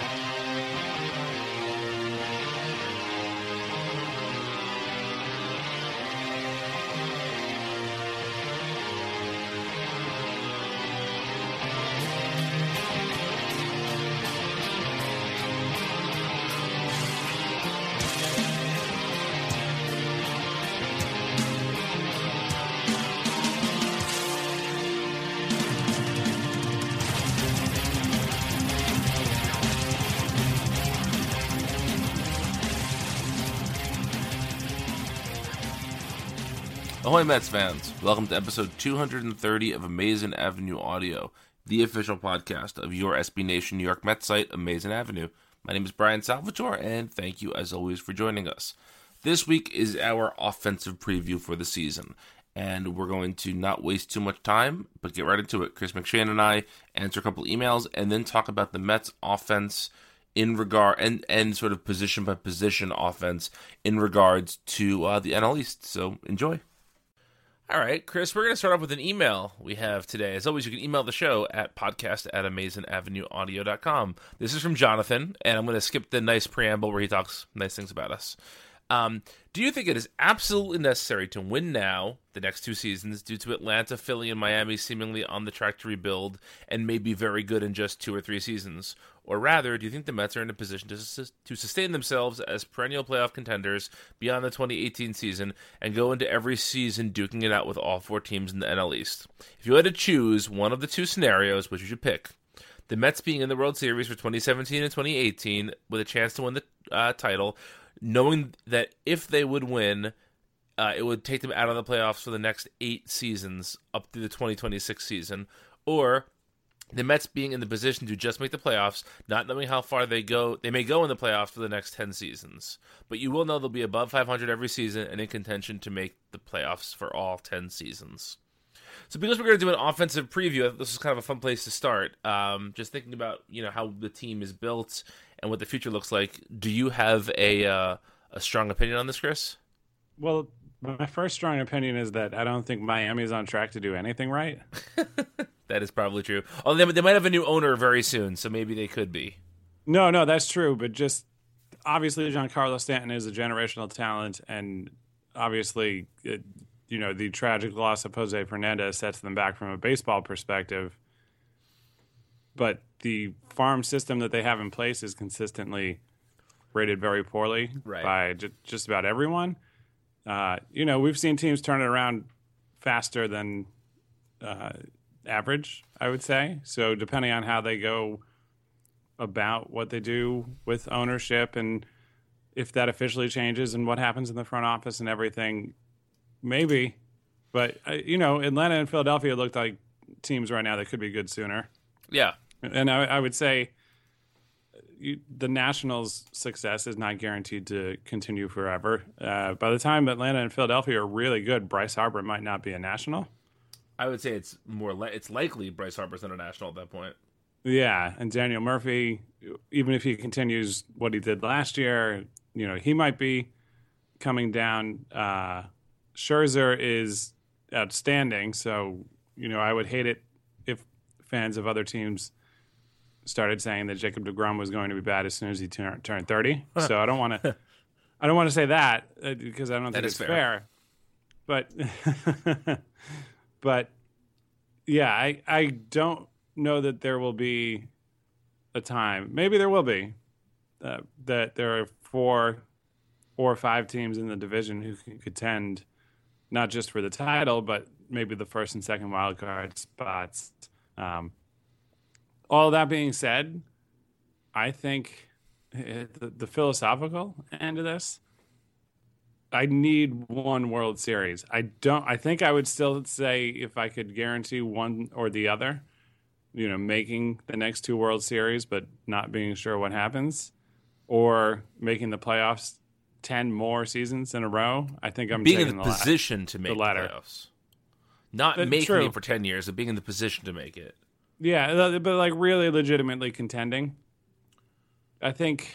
Bye. Ahoy Mets fans! Welcome to episode 230 of Amazing Avenue Audio, the official podcast of your SB Nation New York Mets site, Amazing Avenue. My name is Brian Salvatore, and thank you as always for joining us. This week is our offensive preview for the season, and we're going to not waste too much time, but get right into it. Chris McShane and I answer a couple emails, and then talk about the Mets offense in regard and and sort of position by position offense in regards to uh, the NL East. So enjoy. All right, Chris, we're going to start off with an email we have today. As always, you can email the show at podcast at amazingavenueaudio.com. This is from Jonathan, and I'm going to skip the nice preamble where he talks nice things about us. Um, do you think it is absolutely necessary to win now, the next two seasons, due to Atlanta, Philly, and Miami seemingly on the track to rebuild and may be very good in just two or three seasons? Or rather, do you think the Mets are in a position to, to sustain themselves as perennial playoff contenders beyond the 2018 season and go into every season duking it out with all four teams in the NL East? If you had to choose one of the two scenarios, which would you pick? The Mets being in the World Series for 2017 and 2018 with a chance to win the uh, title, knowing that if they would win, uh, it would take them out of the playoffs for the next eight seasons up through the 2026 season, or the Mets being in the position to just make the playoffs, not knowing how far they go, they may go in the playoffs for the next 10 seasons. But you will know they'll be above 500 every season and in contention to make the playoffs for all 10 seasons. So because we're going to do an offensive preview, this is kind of a fun place to start. Um, just thinking about you know how the team is built and what the future looks like. Do you have a uh, a strong opinion on this, Chris? Well, my first strong opinion is that I don't think Miami is on track to do anything right. that is probably true. Although they, they might have a new owner very soon, so maybe they could be. No, no, that's true. But just obviously, Giancarlo Stanton is a generational talent, and obviously, it, you know, the tragic loss of Jose Fernandez sets them back from a baseball perspective. But the farm system that they have in place is consistently rated very poorly right. by j- just about everyone. Uh, you know, we've seen teams turn it around faster than uh, average, I would say. So depending on how they go about what they do with ownership and if that officially changes and what happens in the front office and everything, maybe. But uh, you know, Atlanta and Philadelphia looked like teams right now that could be good sooner. Yeah, and I, I would say you, the Nationals' success is not guaranteed to continue forever. Uh, by the time Atlanta and Philadelphia are really good, Bryce Harper might not be a national. I would say it's more. Li- it's likely Bryce Harper's international at that point. Yeah, and Daniel Murphy, even if he continues what he did last year, you know he might be coming down. Uh, Scherzer is outstanding, so you know I would hate it if fans of other teams started saying that Jacob Degrom was going to be bad as soon as he turned turned thirty. so I don't want to. I don't want to say that uh, because I don't That think is it's fair. fair. But, but yeah, I I don't know that there will be a time. Maybe there will be uh, that there are four or five teams in the division who can contend, not just for the title, but maybe the first and second wild card spots. Um, all that being said, I think uh, the, the philosophical end of this, I need one World Series. I don't. I think I would still say if I could guarantee one or the other, you know, making the next two World Series, but not being sure what happens, or making the playoffs ten more seasons in a row. I think I'm being in the the la- position to make the latter. playoffs, not Uh, making true. it for ten years, but being in the position to make it. Yeah, but like really legitimately contending. I think,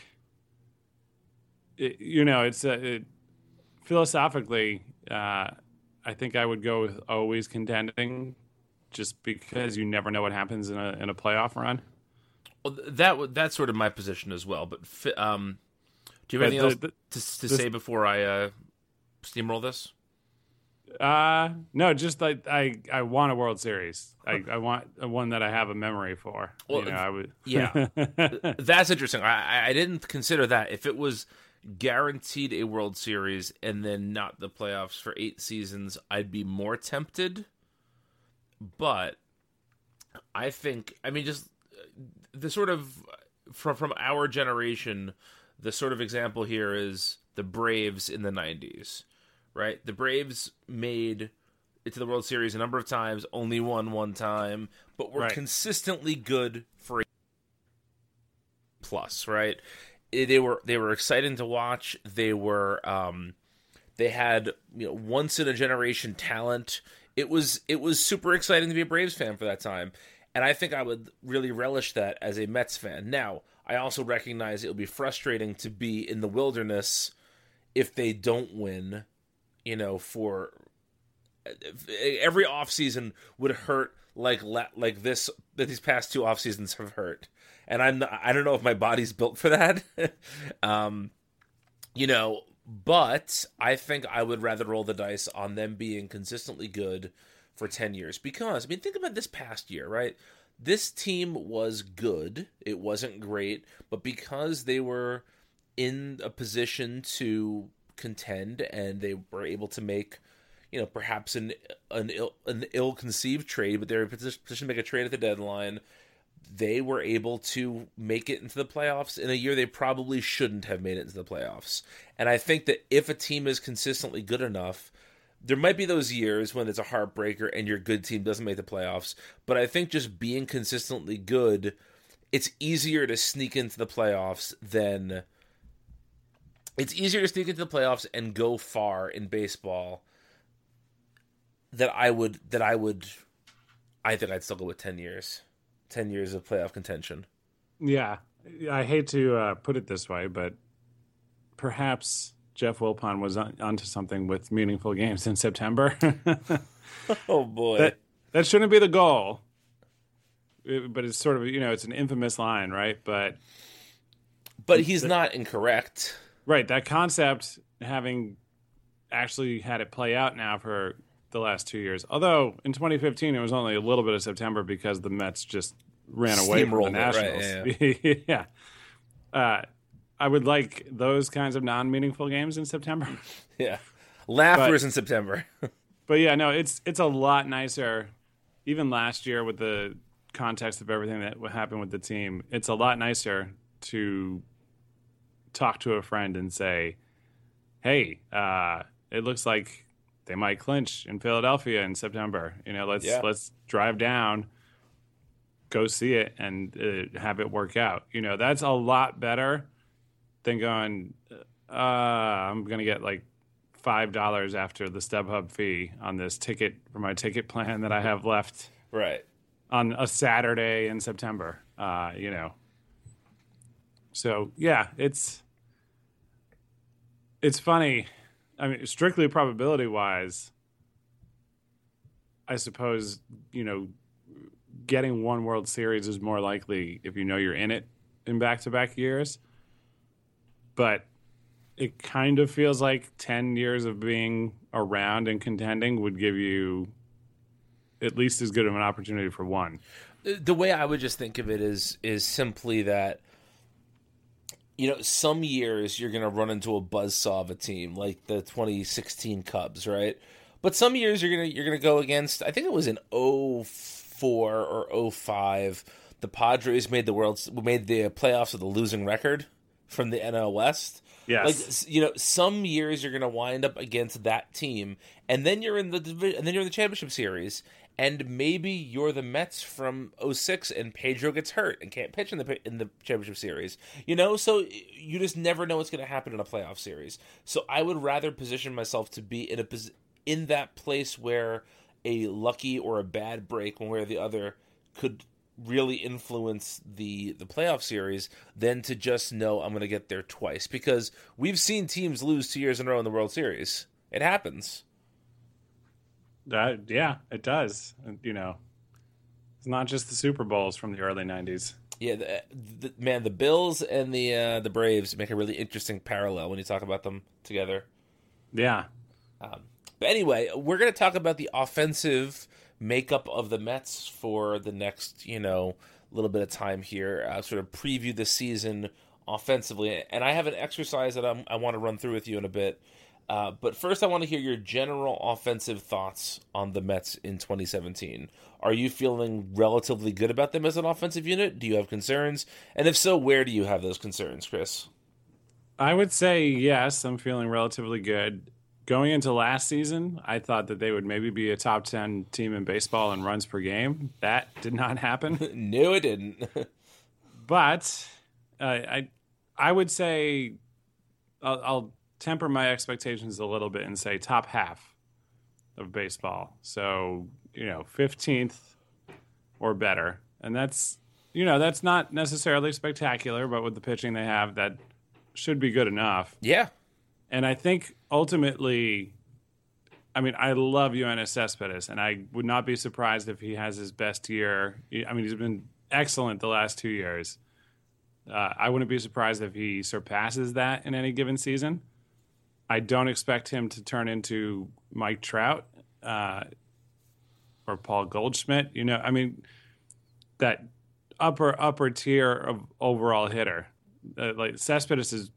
it, you know, it's uh, it, philosophically. Uh, I think I would go with always contending, just because you never know what happens in a in a playoff run. Well, that that's sort of my position as well. But um, do you have But anything the- else to, to the- say before I uh, steamroll this? Uh no, just like I I want a World Series. I, I want a one that I have a memory for. Well, you know, I would. yeah. That's interesting. I, I- I didn't consider that. If it was guaranteed a World Series and then not the playoffs for eight seasons, I'd be more tempted. But I think, I mean, just uh, the sort of from from our generation, the sort of example here is the Braves in the '90s, right? The Braves made it to the World Series a number of times, only won one time, but were Right. consistently good for a plus, right? Eh, They were they were exciting to watch. They were um, they had you know once in a generation talent. It was it was super exciting to be a Braves fan for that time, and I think I would really relish that as a Mets fan. Now, I also recognize it will be frustrating to be in the wilderness if they don't win. You know, for every offseason would hurt like like this that these past two off seasons have hurt. And i'm not, i don't know if my body's built for that. Um you know but i think i would rather roll the dice on them being consistently good for 10 years. Because i mean think about this past year right? This team was good. It wasn't great. But because they were in a position to contend and they were able to make you know, perhaps an an ill an ill conceived trade, but they were in position to make a trade at the deadline. They were able to make it into the playoffs in a year they probably shouldn't have made it into the playoffs. And I think that if a team is consistently good enough, there might be those years when it's a heartbreaker and your good team doesn't make the playoffs. But I think just being consistently good, it's easier to sneak into the playoffs than it's easier to sneak into the playoffs and go far in baseball that I would that I would I think I'd still go with 10 years. 10 years of playoff contention. Yeah, I hate to uh, put it this way, but perhaps Jeff Wilpon was on, onto something with meaningful games in September. Oh boy. that that shouldn't be the goal, It- but it's sort of you know it's an infamous line, right? But but he's not incorrect. Right, that concept having actually had it play out now for the last two years. Although in 2015 it was only a little bit of September because the Mets just ran away from the it, right, Nationals. yeah. Uh, I would like those kinds of non-meaningful games in September. Yeah. Laughers in September. But yeah, no, it's it's a lot nicer even last year with the context of everything that happened with the team, it's a lot nicer to talk to a friend and say, "Hey, uh, it looks like they might clinch in Philadelphia in September. You know, let's Yeah. let's drive down, go see it, and uh, have it work out. You know, that's a lot better than going. Uh, I'm gonna get like five dollars after the StubHub fee on this ticket for my ticket plan that I have left Right. on a Saturday in September. Uh, you know. So yeah, it's it's funny. I mean, strictly probability wise, I suppose you know getting one World Series is more likely if you know you're in it in back to back years. But it kind of feels like ten years of being around and contending would give you at least as good of an opportunity for one. the way I would just think of it is is simply that you know some years you're going to run into a buzzsaw of a team like the 2016 Cubs, right? But some years you're going to you're going to go against I think it was in 04 or 05 the Padres made the world made the playoffs with a losing record from the NL West. Yes. Like you know, some years you're going to wind up against that team, and then you're in the and then you're in the championship series, and maybe you're the Mets from 06 and Pedro gets hurt and can't pitch in the in the championship series. You know, so you just never know what's going to happen in a playoff series. So I would rather position myself to be in a in that place where a lucky or a bad break, one way or the other, could really influence the the playoff series than to just know I'm going to get there twice because we've seen teams lose two years in a row in the World Series. It happens. That yeah, it does. You know, it's not just the Super Bowls from the early '90s. Yeah, the, the, man, the Bills and the uh, the Braves make a really interesting parallel when you talk about them together. Yeah, But anyway, we're going to talk about the offensive makeup of the Mets for the next, you know, little bit of time here. Uh, sort of preview the season offensively, and I have an exercise that I'm, I want to run through with you in a bit. Uh, but first, I want to hear your general offensive thoughts on the Mets in 2017. Are you feeling relatively good about them as an offensive unit? Do you have concerns? And if so, where do you have those concerns, Chris? I would say yes. I'm feeling relatively good. Going into last season, I thought that they would maybe be a top ten team in baseball in runs per game. That did not happen. No, it didn't. but uh, I I would say I'll, I'll temper my expectations a little bit and say top half of baseball. So you know, fifteenth or better, and that's you know that's not necessarily spectacular, but with the pitching they have, that should be good enough. yeah. And I think ultimately, I mean, I love Yoenis Cespedes, and I would not be surprised if he has his best year. I mean, he's been excellent the last two years. Uh, I wouldn't be surprised if he surpasses that in any given season. I don't expect him to turn into Mike Trout uh, or Paul Goldschmidt. You know, I mean, that upper upper tier of overall hitter. Uh, like Cespedes is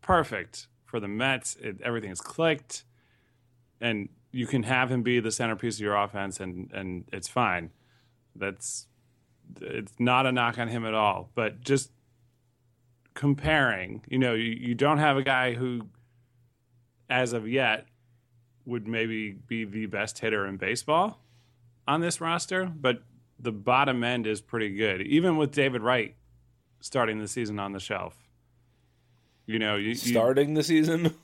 perfect for the Mets. It, everything's clicked, and you can have him be the centerpiece of your offense, and and it's fine. That's it's not a knock on him at all, but just comparing, you know, you, you don't have a guy who, as of yet, would maybe be the best hitter in baseball on this roster, but the bottom end is pretty good, even with David Wright starting the season on the shelf. You know, you, you- Starting the season.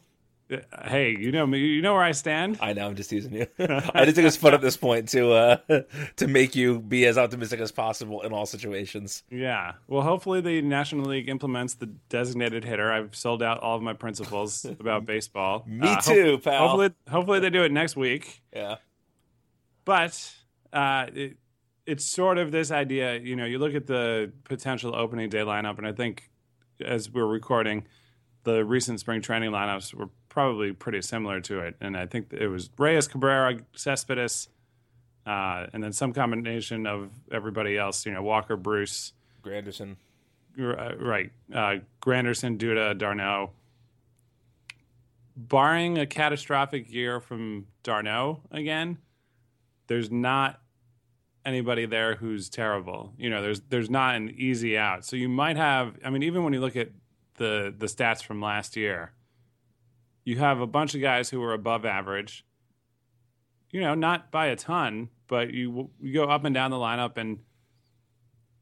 Hey, you know me. You know where I stand. I know I'm just teasing you. I just think it's fun at this point to uh, to make you be as optimistic as possible in all situations. Yeah. Well, hopefully the National League implements the designated hitter. I've sold out all of my principles about baseball. Me Uh, too, pal. Hopefully, hopefully they do it next week. Yeah. But uh, it, it's sort of this idea. You know, you look at the potential opening day lineup, and I think as we're recording, the recent spring training lineups were probably pretty similar to it. And I think it was Reyes, Cabrera, Cespedes, uh, and then some combination of everybody else. You know, Walker, Bruce. Granderson. Uh, right. Uh, Granderson, Duda, d'Arnaud. Barring a catastrophic year from d'Arnaud again, there's not anybody there who's terrible. You know, there's there's not an easy out. So you might have. I mean, even when you look at the the stats from last year, you have a bunch of guys who are above average. You know, not by a ton, but you you go up and down the lineup, and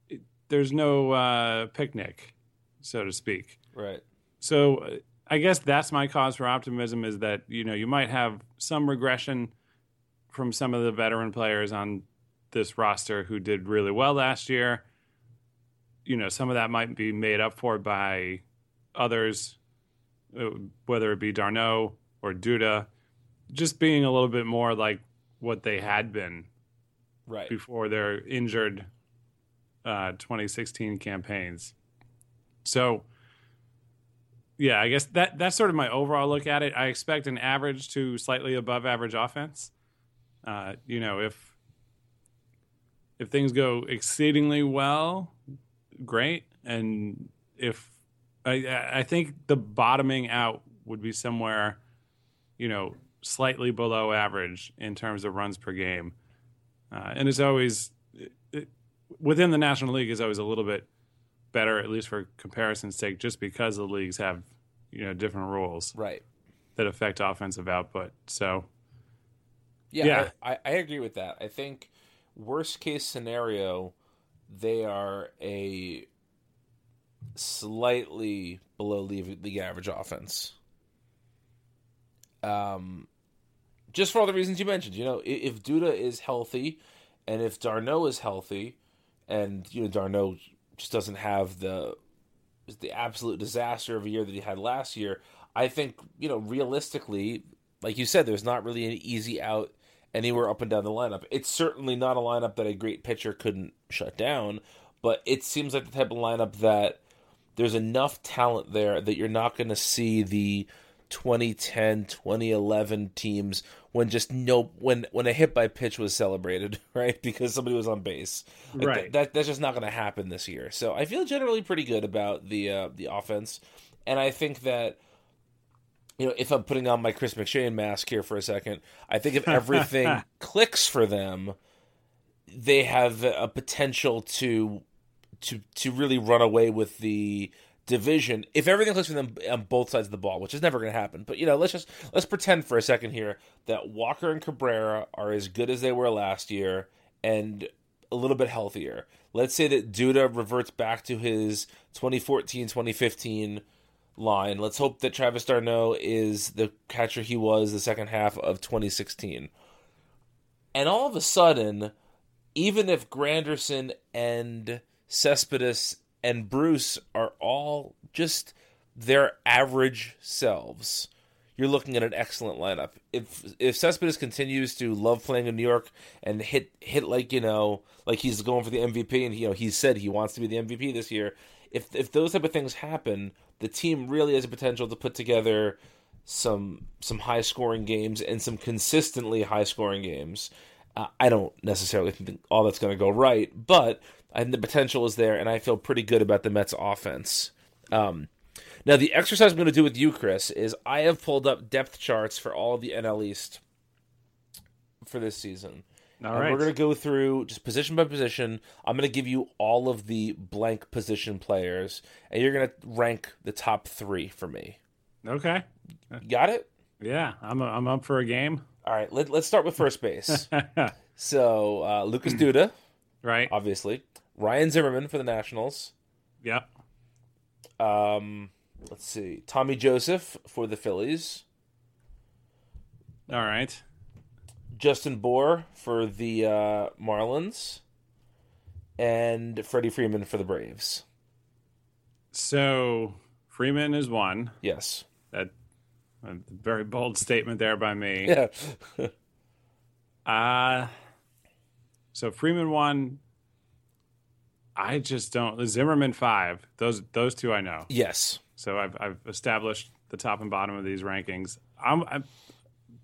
it, there's no uh, picnic, so to speak. Right. So uh, I guess that's my cause for optimism is that you know you might have some regression from some of the veteran players on this roster who did really well last year. You know, some of that might be made up for by others, whether it be d'Arnaud or Duda, just being a little bit more like what they had been Right. before their injured uh, 2016 campaigns. So, yeah, I guess that that's sort of my overall look at it. I expect an average to slightly above average offense. Uh, you know, if if things go exceedingly well, great, and if I, I think the bottoming out would be somewhere, you know, slightly below average in terms of runs per game. Uh, and it's always it, within the National League is always a little bit better, at least for comparison's sake, just because the leagues have you know different rules Right. that affect offensive output. So Yeah, Yeah. I, I, I agree with that. I think worst case scenario, they are a slightly below league average offense. Um, just for all the reasons you mentioned, you know, i- if Duda is healthy, and if d'Arnaud is healthy, and you know d'Arnaud just doesn't have the the absolute disaster of a year that he had last year, I think you know realistically, like you said, there's not really an easy out anywhere up and down the lineup. It's certainly not a lineup that a great pitcher couldn't shut down, but it seems like the type of lineup that there's enough talent there that you're not going to see the 2010 2011 teams when just no when when a hit by pitch was celebrated right? Because somebody was on base. Like, Right. th- that that's just not going to happen this year. So i feel generally pretty good about the uh the offense. And i think that you know if i'm putting on my chris mcshane mask here for a second i think if everything clicks for them they have a potential to to to really run away with the division if everything clicks for them on both sides of the ball, which is never going to happen. But you know, let's just let's pretend for a second here that Walker and Cabrera are as good as they were last year and a little bit healthier. Let's say that Duda reverts back to his 2014-2015 line. Let's hope that Travis d'Arnaud is the catcher he was the second half of 2016. And all of a sudden, even if Granderson and Cespedes and Bruce are all just their average selves, you're looking at an excellent lineup. If if Cespedes continues to love playing in New York and hit hit like you know like he's going for the MVP and you know he said he wants to be the MVP this year. If if those type of things happen, the team really has a potential to put together some some high scoring games and some consistently high scoring games. Uh, I don't necessarily think all that's going to go right, but I think the potential is there, and I feel pretty good about the Mets offense. Um, now, the exercise I'm going to do with you, Chris, is I have pulled up depth charts for all of the NL East for this season. All and right. we're going to go through just position by position. I'm going to give you all of the blank position players, and you're going to rank the top three for me. okay, got it? yeah, I'm I'm up for a game. All right, let, let's start with first base. so, uh, Lucas Duda, Right? obviously. Ryan Zimmerman for the Nationals. Yeah. Um, let's see. Tommy Joseph for the Phillies. All right. Justin Bour for the uh, Marlins. And Freddie Freeman for the Braves. So Freeman is one. Yes. That a very bold statement there by me. Yeah. Uh so Freeman one. I just don't. Zimmerman five. Those those two I know. yes. So I've I've established the top and bottom of these rankings. I'm, I'm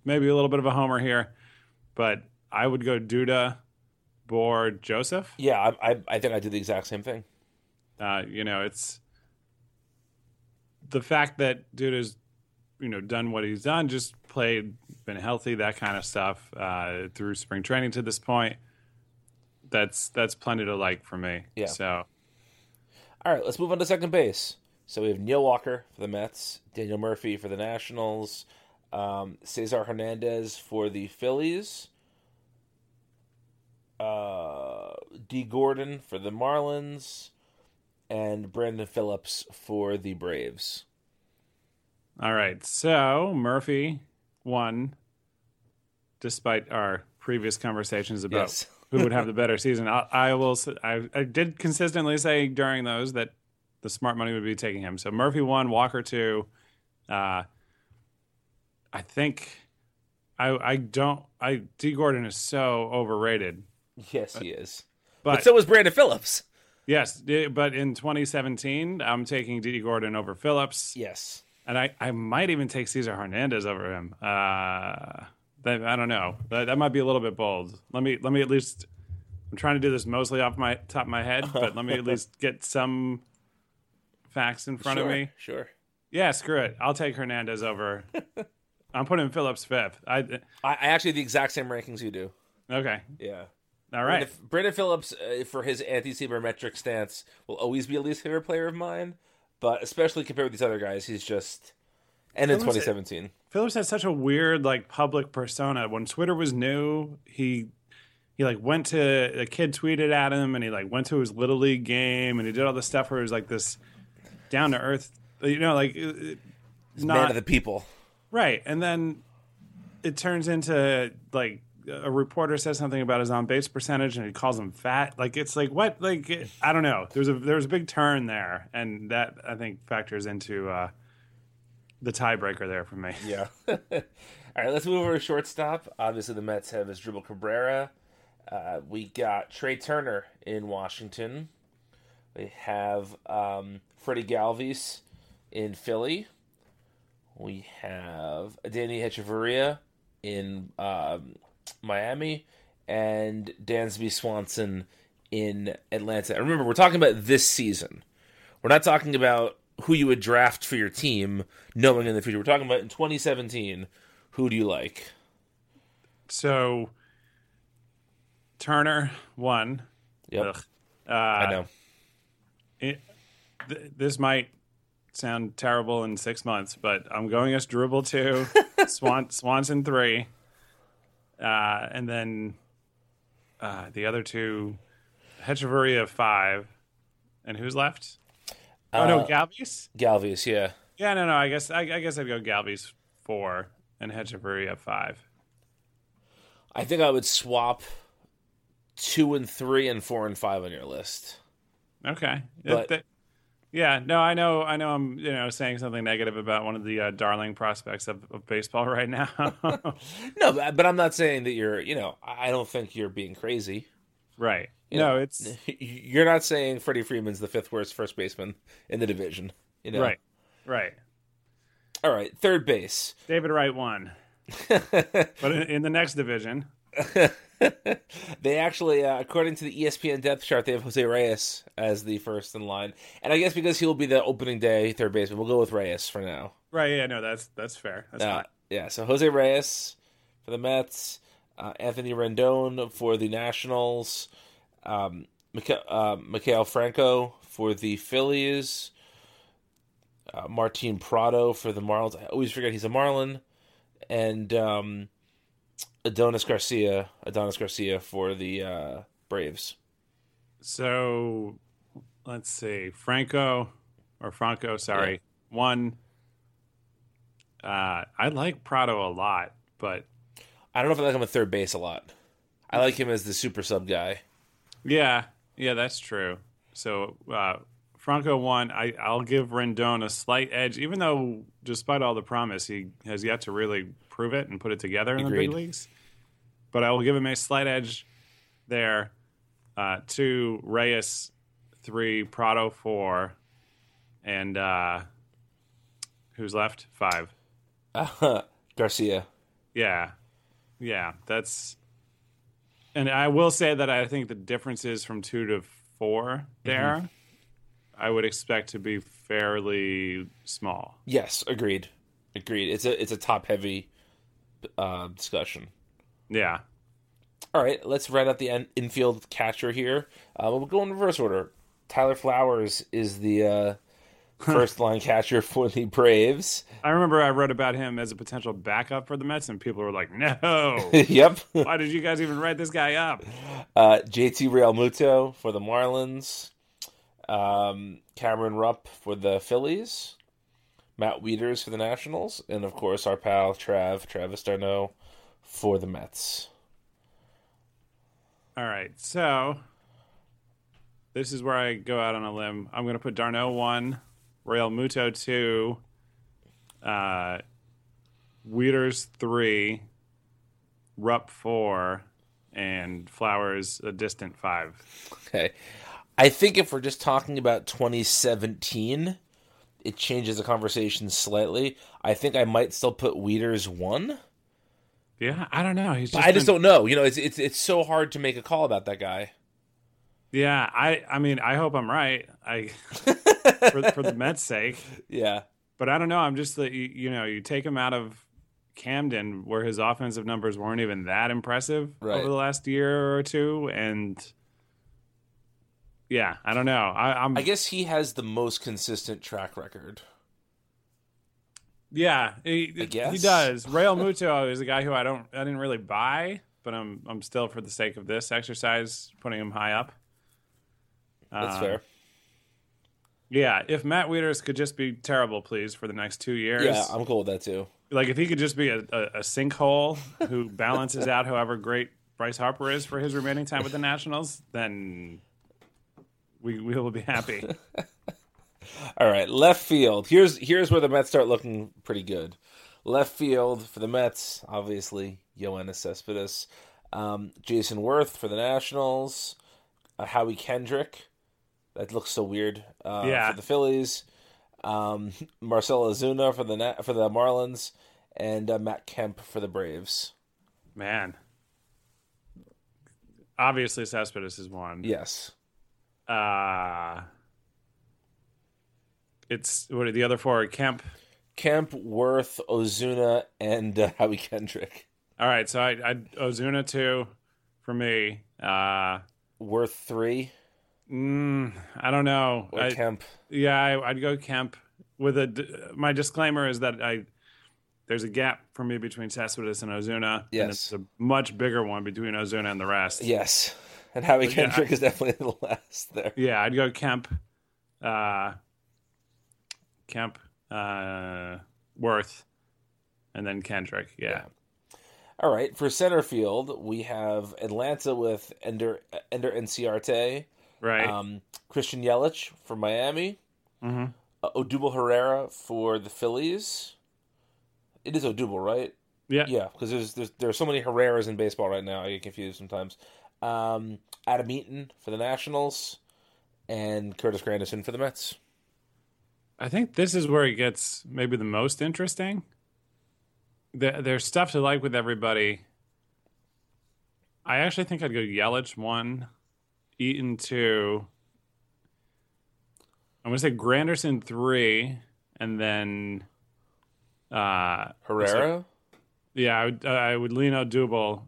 maybe a little bit of a homer here, but I would go Duda, Bour, Joseph. Yeah, I, I, I think I did the exact same thing. Uh, you know, it's the fact that Duda's you know done what he's done, just played, been healthy, that kind of stuff uh, through spring training to this point. That's that's plenty to like for me. Yeah. So All right, let's move on to second base. So we have Neil Walker for the Mets, Daniel Murphy for the Nationals, um, Cesar Hernandez for the Phillies, uh, Dee Gordon for the Marlins, and Brandon Phillips for the Braves. all right. So Murphy won, despite our previous conversations about Yes. who would have the better season. I, I will. I, I did consistently say during those that the smart money would be taking him. So Murphy one, Walker two. Uh, I think. I I don't. I Dee Gordon is so overrated. Yes, he is. But, But so was Brandon Phillips. yes, but in 2017, I'm taking Dee Gordon over Phillips. Yes. And I, I might even take Cesar Hernandez over him. Uh, that, I don't know. That, that might be a little bit bold. Let me let me at least. I'm trying to do this mostly off my top of my head, but let me at least get some facts in front sure, of me. Sure. Yeah, screw it. I'll take Hernandez over. I'm putting Phillips fifth. I I, I actually have the exact same rankings you do. okay. Yeah. All right. Brandon, Brandon Phillips, uh, for his anti-sabermetric stance, will always be a least favorite player of mine. But especially compared with these other guys, he's just. And in Phillips- 2017, Phillips had such a weird like public persona. When Twitter was new, he he like went to a kid tweeted at him and he like went to his little league game and he did all this stuff where he was like this down to earth, you know, like uh, he's not man of the people. right. And then it turns into like a reporter says something about his on base percentage and he calls him fat. Like it's like what? Like I don't know. There's a there's a big turn there, and that I think factors into uh, the tiebreaker there for me. Yeah. All right, let's move over to shortstop. Obviously, the Mets have Asdrubal Cabrera. Uh, we got Trea Turner in Washington. We have um, Freddie Galvis in Philly. We have Danny Hechavarria in um, Miami and Dansby Swanson in Atlanta. And remember, we're talking about this season. We're not talking about who you would draft for your team knowing in the future. We're talking about in 2017, who do you like? So Turner one. Yep. Uh, I know. it, th- this might sound terrible in six months, but I'm going as Dribble two, Swan Swanson three, uh, and then uh, the other two, Hechavarria five, and who's left? Oh no, Uh, Galvis. Galvis, yeah. Yeah, no, no. I guess I, I guess I'd go Galvis four and Hechavarria five. I think I would swap two and three and four and five on your list. Okay. But- yeah, no, I know, I know. I'm, you know, saying something negative about one of the uh, darling prospects of, of baseball right now. No, but but I'm not saying that you're, you know, I don't think you're being crazy. Right? You no, know, it's You're not saying Freddie Freeman's the fifth worst first baseman in the division. You know? right, right. All right, third base. David Wright won, but in, in the next division, They actually, uh, according to the ESPN depth chart, they have Jose Reyes as the first in line, and I guess because he will be the opening day third baseman, we'll go with Reyes for now. right? Yeah, no, that's that's fair. That's Uh, fine. yeah, so Jose Reyes for the Mets, uh, Anthony Rendon for the Nationals, um, Micha- uh, Franco for the Phillies, uh, Martin Prado for the Marlins. I always forget he's a Marlin, and um, Adonis Garcia, Adonis Garcia for the uh, Braves. So let's see, Franco or Franco, sorry, one. Uh, I like Prado a lot, but I don't know if I like him at third base a lot. I like him as the super sub guy. Yeah, yeah, that's true. So uh, Franco won. I, I'll give Rendon a slight edge, even though, despite all the promise, he has yet to really prove it and put it together in the big leagues. But I will give him a slight edge there. Uh, two Reyes, three Prado, four, and uh, who's left? Five. Garcia. Yeah. Yeah, that's and I will say that I think the differences from 2 to 4 there I would expect to be fairly small. Yes, agreed. Agreed. It's a it's a top heavy uh, discussion. Yeah. All right, let's write out the end, infield catcher here. Uh, we'll go in reverse order. Tyler Flowers is the uh, first line catcher for the Braves. I remember I wrote about him as a potential backup for the Mets, and people were like, "No, yep. Why did you guys even write this guy up?" Uh, JT Realmuto for the Marlins, um, Cameron Rupp for the Phillies, Matt Wieters for the Nationals, and of course our pal Trav Travis d'Arnaud for the Mets. All right, so this is where I go out on a limb. I'm going to put d'Arnaud one, Realmuto two, uh, Wieters three, Rupp four, and Flowers a distant five. Okay, I think if we're just talking about 2017, it changes the conversation slightly. I think I might still put Wieters one. Yeah, I don't know. He's. Just I just don't know. You know, it's it's it's so hard to make a call about that guy. Yeah, I I mean, I hope I'm right. I for, for the Mets' sake. Yeah, but I don't know. I'm just the you, you know you take him out of Camden where his offensive numbers weren't even that impressive right. over the last year or two, and yeah, I don't know. I, I'm. I guess he has the most consistent track record. Yeah, he, I guess. he does. Realmuto is a guy who I don't, I didn't really buy, but I'm, I'm still for the sake of this exercise putting him high up. That's um, fair. Yeah, if Matt Wieters could just be terrible, please, for the next two years. Yeah, I'm cool with that too. Like if he could just be a, a, a sinkhole who balances out however great Bryce Harper is for his remaining time with the Nationals, then we we will be happy. All right, left field. Here's here's where the Mets start looking pretty good. Left field for the Mets, obviously, Yoenis Cespedes. Um, Jayson Werth for the Nationals. Uh, Howie Kendrick. That looks so weird. Uh, yeah. For the Phillies. Um, Marcell Ozuna for the for the Marlins, and uh, Matt Kemp for the Braves. Man, obviously Cespedes is one. Yes. Uh it's what are the other four? Kemp, Kemp, Werth, Ozuna, and uh, Howie Kendrick. All right, so I, I Ozuna two for me. Uh, Werth three. Mm, I don't know. Or I, Kemp. Yeah, I, would go Kemp. With a my disclaimer is that I there's a gap for me between Cespedes and Ozuna. Yes, and it's a much bigger one between Ozuna and the rest. Yes, and Howie but Kendrick yeah, is definitely the last there. Yeah, I'd go Kemp. Uh, Kemp, uh, Werth, and then Kendrick. Yeah. yeah. All right. For center field, we have Atlanta with Ender Ender Inciarte. Right. Um, Christian Yelich for Miami. Mm-hmm. Uh, Odubel Herrera for the Phillies. It is Odubel, right? Yeah. Yeah, because there's, there's there are so many Herreras in baseball right now. I get confused sometimes. Um, Adam Eaton for the Nationals, and Curtis Granderson for the Mets. I think this is where it gets maybe the most interesting. there's stuff to like with everybody. I actually think I'd go Yelich one, Eaton two. I'm gonna say Granderson three, and then uh, Herrera. Yeah, I would, uh, I would lean Odubel,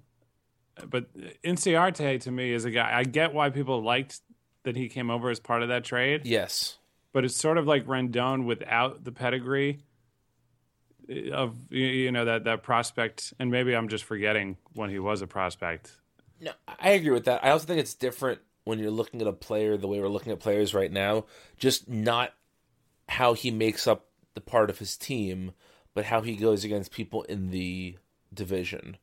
but Inciarte to me is a guy. I get why people liked that he came over as part of that trade. Yes, but it's sort of like Rendon without the pedigree of you know that that prospect. And maybe I'm just forgetting when he was a prospect. No, I agree with that. I also think it's different when you're looking at a player the way we're looking at players right now. Just not how he makes up the part of his team, but how he goes against people in the division.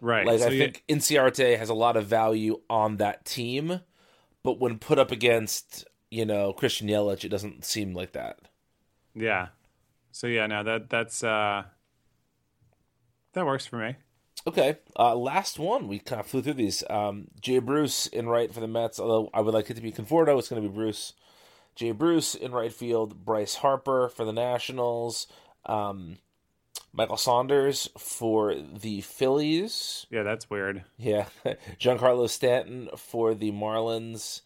Right. Like so I you... think Inciarte has a lot of value on that team, but when put up against you know, Christian Yelich, it doesn't seem like that. Yeah. So yeah, no, that that's uh that works for me. Okay. Uh last one. We kind of flew through these. Um Jay Bruce in right for the Mets, although I would like it to be Conforto, it's gonna be Bruce. Jay Bruce in right field, Bryce Harper for the Nationals, um Michael Saunders for the Phillies. Yeah, that's weird. Yeah. Giancarlo Stanton for the Marlins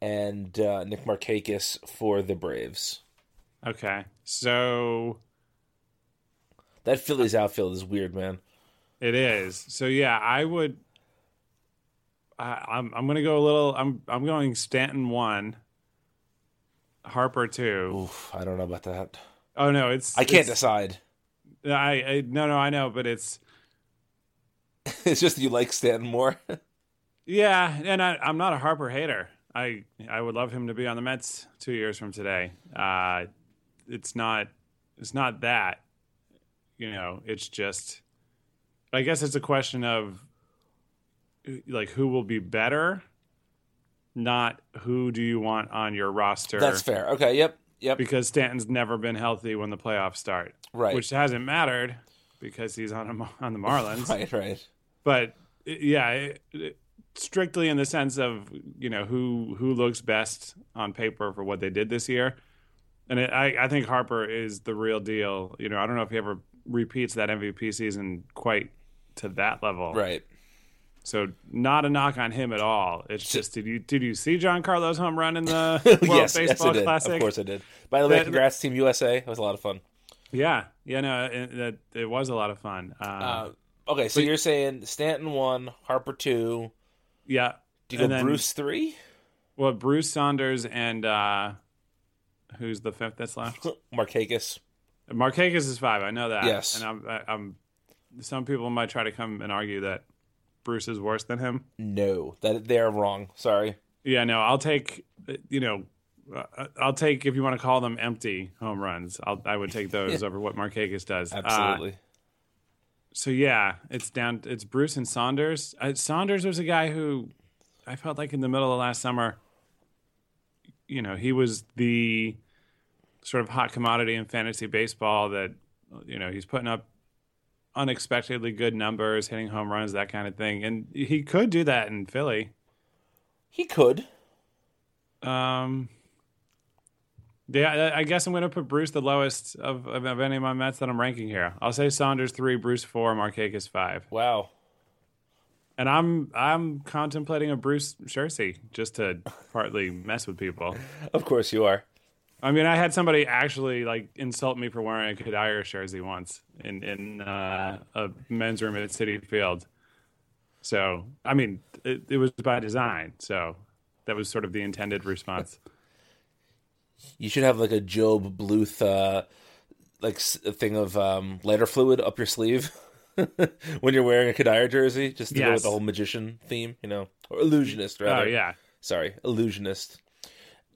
and uh, Nick Markakis for the Braves. Okay, so that Phillies outfield is weird, man. It is. So yeah, I would. I, I'm I'm gonna go a little. I'm I'm going Stanton one, Harper two. Oof, I don't know about that. Oh no, it's I can't it's- decide. I, I no no I know, but it's it's just you like Stanton more. yeah, and I, I'm not a Harper hater. I I would love him to be on the Mets two years from today. Uh, it's not it's not that, you know. It's just, I guess it's a question of uh, like who will be better, not who do you want on your roster. That's fair. Okay. Yep. Yep. because Stanton's never been healthy when the playoffs start, Right. Which hasn't mattered because he's on a, on the Marlins, right. Right. but uh, yeah, it, it- strictly in the sense of you know who who looks best on paper for what they did this year, and it, I I think Harper is the real deal. You know, I don't know if he ever repeats that MVP season quite to that level, Right. So not a knock on him at all. It's just did you did you see Giancarlo home run in the World yes. Yes, Baseball did. Classic? Of course, I did. By the way, That- congrats, Team USA. It was a lot of fun. Yeah, yeah, no, it, it, it was a lot of fun. Uh, Uh, okay, so you're saying Stanton one, Harper two. yeah, Do you go then- Bruce three? Well, Bruce Saunders and uh, who's the fifth that's left? Markakis. Marquez is five. I know that. Yes. and I'm, I, I'm. Some people might try to come and argue that Bruce is worse than him. No, that they're wrong. Sorry. Yeah, no, I'll take. uh, You know, uh, I'll take if you want to call them empty home runs. I'll, I would take those over what Markakis does. Uh, Absolutely. so yeah, it's down. It's Bruce and Saunders. Uh, Saunders was a guy who I felt like in the middle of last summer. You know, he was the sort of hot commodity in fantasy baseball. That you know he's putting up unexpectedly good numbers, hitting home runs, that kind of thing, and he could do that in Philly. he could. Um, yeah, I- guess I'm going to put Bruce the lowest of, of, of any of my Mets that I'm ranking here. I'll say Saunders three, Bruce four, Markakis five. Wow. And I'm I'm contemplating a Bruce jersey just to partly mess with people. Of course you are. I mean, I had somebody actually like insult me for wearing a Cuddyer jersey once in in uh, a men's room at Citi Field. So I mean, it, it was by design. So that was sort of the intended response. You should have like a GOB Bluth, uh, like a thing of um, lighter fluid up your sleeve when you're wearing a Cuddyer jersey, just to go with the whole magician theme, you know, or illusionist rather. oh yeah, Sorry, illusionist.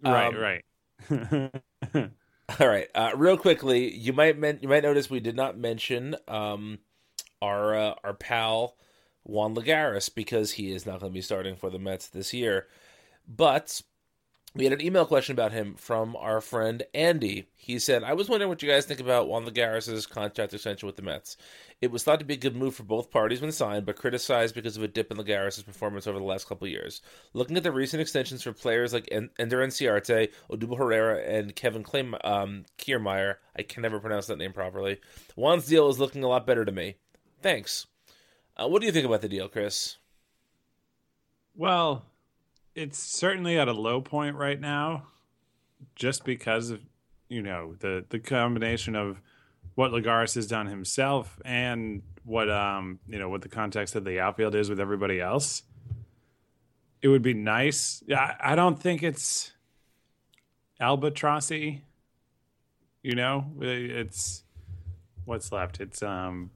right, Um, right. All right. Uh, real quickly, you might men- you might notice we did not mention um, our uh, our pal Juan Lagares because he is not going to be starting for the Mets this year. But we had an email question about him from our friend Andy. He said, "I was wondering what you guys think about Juan Lagares' contract extension with the Mets. It was thought to be a good move for both parties when signed, but criticized because of a dip in Lagares' performance over the last couple years. Looking at the recent extensions for players like En- Ender Inciarte, Odubel Herrera, and Kevin Clay- um, Kiermaier, I can never pronounce that name properly. Juan's deal is looking a lot better to me. Thanks. Uh, what do you think about the deal, Chris? Well, it's certainly at a low point right now, just because of you know the the combination of what Lagares has done himself and what um you know what the context of the outfield is with everybody else. It would be nice. I I don't think it's albatrossy. You know, it's what's left. It's um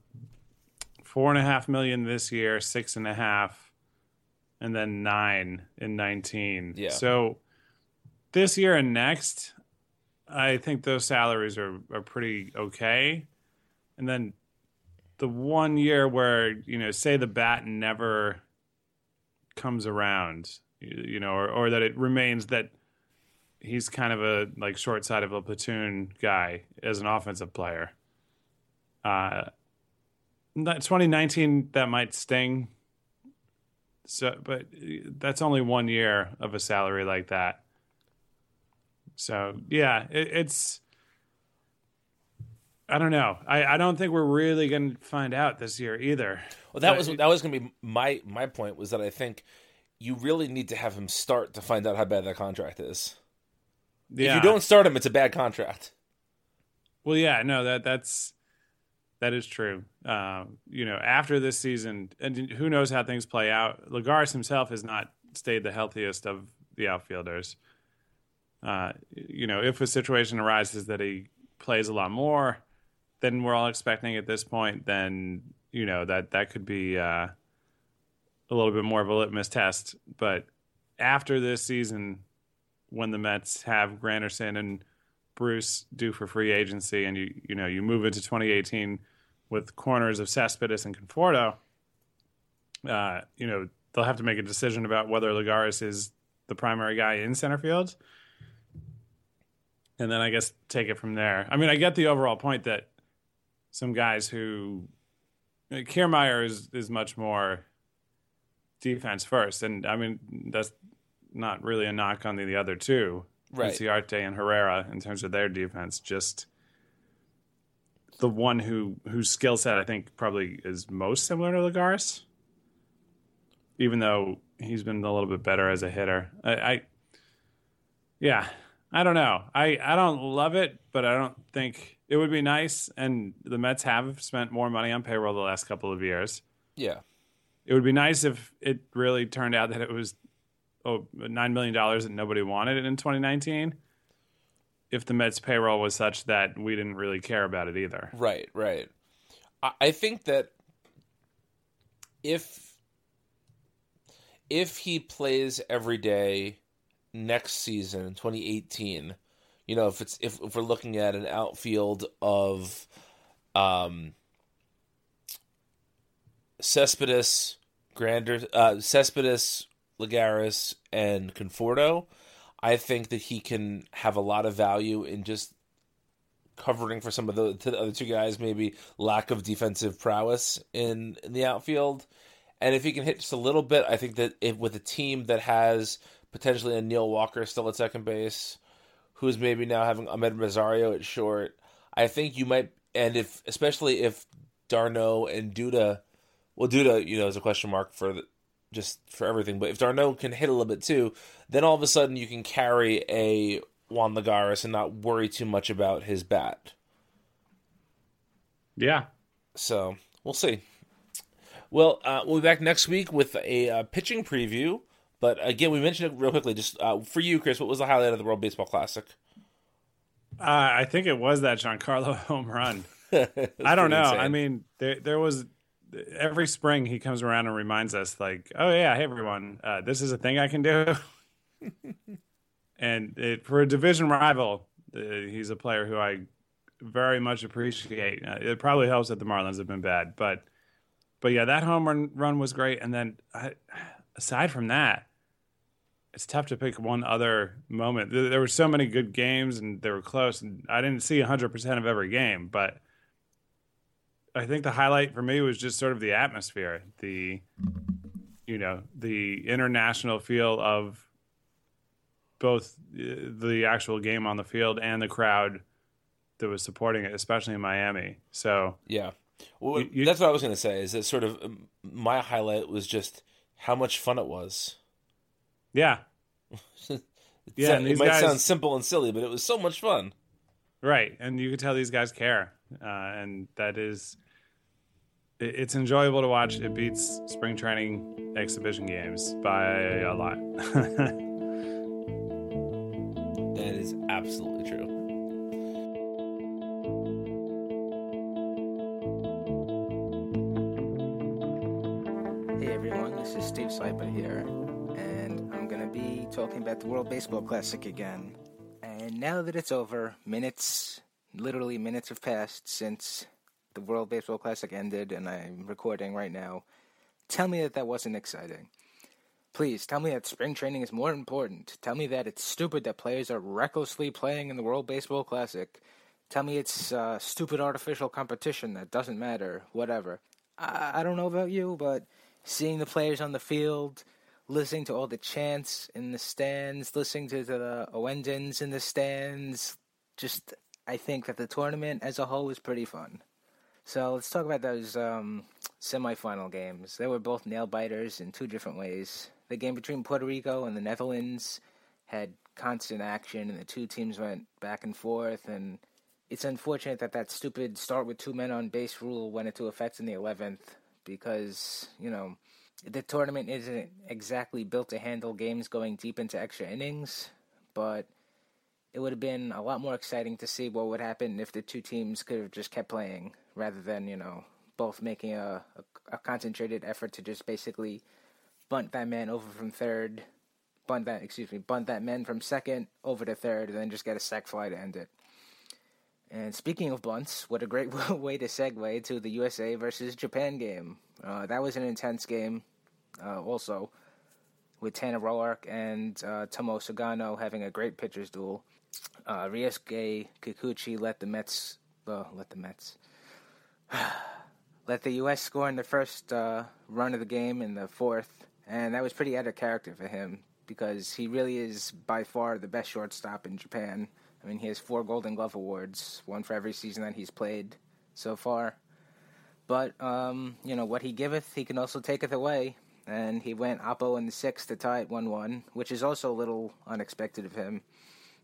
four and a half million this year, six and a half and then nine in 19. Yeah. So this year and next, I think those salaries are, are pretty okay. And then the one year where, you know, say the bat never comes around, you, you know, or, or that it remains that he's kind of a like short side of a platoon guy as an offensive player. Uh, that 2019 that might sting so, but uh, that's only one year of a salary like that. So, yeah, it, it's. I don't know. I, I don't think we're really going to find out this year either. Well, that But was that was going to be my my point was that I think you really need to have him start to find out how bad that contract is. Yeah. If you don't start him, it's a bad contract. Well, yeah, no, that that's That is true. Uh, you know, after this season, and who knows how things play out. Lagares himself has not stayed the healthiest of the outfielders. Uh, you know, if a situation arises that he plays a lot more than we're all expecting at this point, then you know that that could be uh, a little bit more of a litmus test. But after this season, when the Mets have Granderson and Bruce due for free agency, and you you know you move into 2018 with corners of Cespedes and Conforto, uh, you know they'll have to make a decision about whether Lagares is the primary guy in center field, and then I guess take it from there. I mean, I get the overall point that some guys who Kiermaier is is much more defense first, and I mean that's not really a knock on the, the other two Right. Inciarte and Herrera in terms of their defense. Just the one who whose skill set I think probably is most similar to Lagares, even though he's been a little bit better as a hitter. I, I yeah, I don't know. I I don't love it, but I don't think it would be nice. And the Mets have spent more money on payroll the last couple of years. Yeah. It would be nice if it really turned out that it was oh, nine million dollars that nobody wanted in 2019. If the Mets payroll was such that we didn't really care about it either. Right, right. I, think that if if he plays every day next season in 2018, you know, if it's if, if we're looking at an outfield of um Cespedes, Grander, uh, Cespedes, Lagares, and Conforto, I think that he can have a lot of value in just covering for some of the, the other two guys, maybe lack of defensive prowess in, in the outfield. And if he can hit just a little bit, I think that if with a team that has potentially a Neil Walker still at second base, who's maybe now having Amed Rosario at short, I think you might, and if especially if d'Arnaud and Duda, well, Duda, you know, is a question mark for the, just for everything. But if d'Arnaud can hit a little bit too, then all of a sudden you can carry a Juan Lagares and not worry too much about his bat. Yeah. So we'll see. Well, uh, we'll be back next week with a uh, pitching preview. But again, we mentioned it real quickly. Just uh, for you, Chris, what was the highlight of the World Baseball Classic? Uh, I think it was that Giancarlo home run. I don't know. insane. I mean, there there was every spring he comes around and reminds us, like, oh yeah, hey everyone, uh, this is a thing I can do. and it, for a division rival, uh, he's a player who I very much appreciate. Uh, it probably helps that the Marlins have been bad, but but yeah, that home run run was great. And then I, aside from that, it's tough to pick one other moment. There, there were so many good games, and they were close. And I didn't see 100 percent of every game, but I think the highlight for me was just sort of the atmosphere, the you know the international feel of both uh, the actual game on the field and the crowd that was supporting it, especially in Miami. So Yeah. Well, You- that's what I was going to say. Is that sort of um, my highlight was just how much fun it was. yeah, It Yeah, and it might guys- sound simple and silly, but it was so much fun. Right, and you could tell these guys care, uh, and that is, it's enjoyable to watch. It beats spring training exhibition games by a lot. That is absolutely true. Hey everyone, this is Steve Sypa here, and I'm gonna be talking about the World Baseball Classic again. And now that it's over, minutes, literally minutes have passed since the World Baseball Classic ended, and I'm recording right now. Tell me that that wasn't exciting. Please tell me that spring training is more important. Tell me that it's stupid that players are recklessly playing in the World Baseball Classic. Tell me it's uh, stupid artificial competition that doesn't matter. Whatever. I, I don't know about you, but seeing the players on the field, listening to all the chants in the stands, listening to the ouendans in the stands, just I think that the tournament as a whole was pretty fun. So let's talk about those um, semifinal games. They were both nail biters in two different ways. The game between Puerto Rico and the Netherlands had constant action, and the two teams went back and forth. And it's unfortunate that that stupid start with two men on base rule went into effect in the 11th because, you know, the tournament isn't exactly built to handle games going deep into extra innings, but it would have been a lot more exciting to see what would happen if the two teams could have just kept playing rather than, you know, both making a, a, a concentrated effort to just basically bunt that man over from third, bunt that, excuse me, bunt that man from second over to third, and then just get a sac fly to end it. And speaking of bunts, what a great way to segue to the USA versus Japan game. Uh, that was an intense game, uh, also, with Tanner Roark and uh, Tomo Sugano having a great pitcher's duel. Uh, Ryosuke Kikuchi let the Mets, well, let the Mets, let the U.S. score in the first uh, run of the game in the fourth, and that was pretty out of character for him because he really is by far the best shortstop in Japan. I mean, he has four Golden Glove awards, one for every season that he's played so far. But um, you know what he giveth, he can also taketh away, and he went Oppo in the sixth to tie it one-one, which is also a little unexpected of him,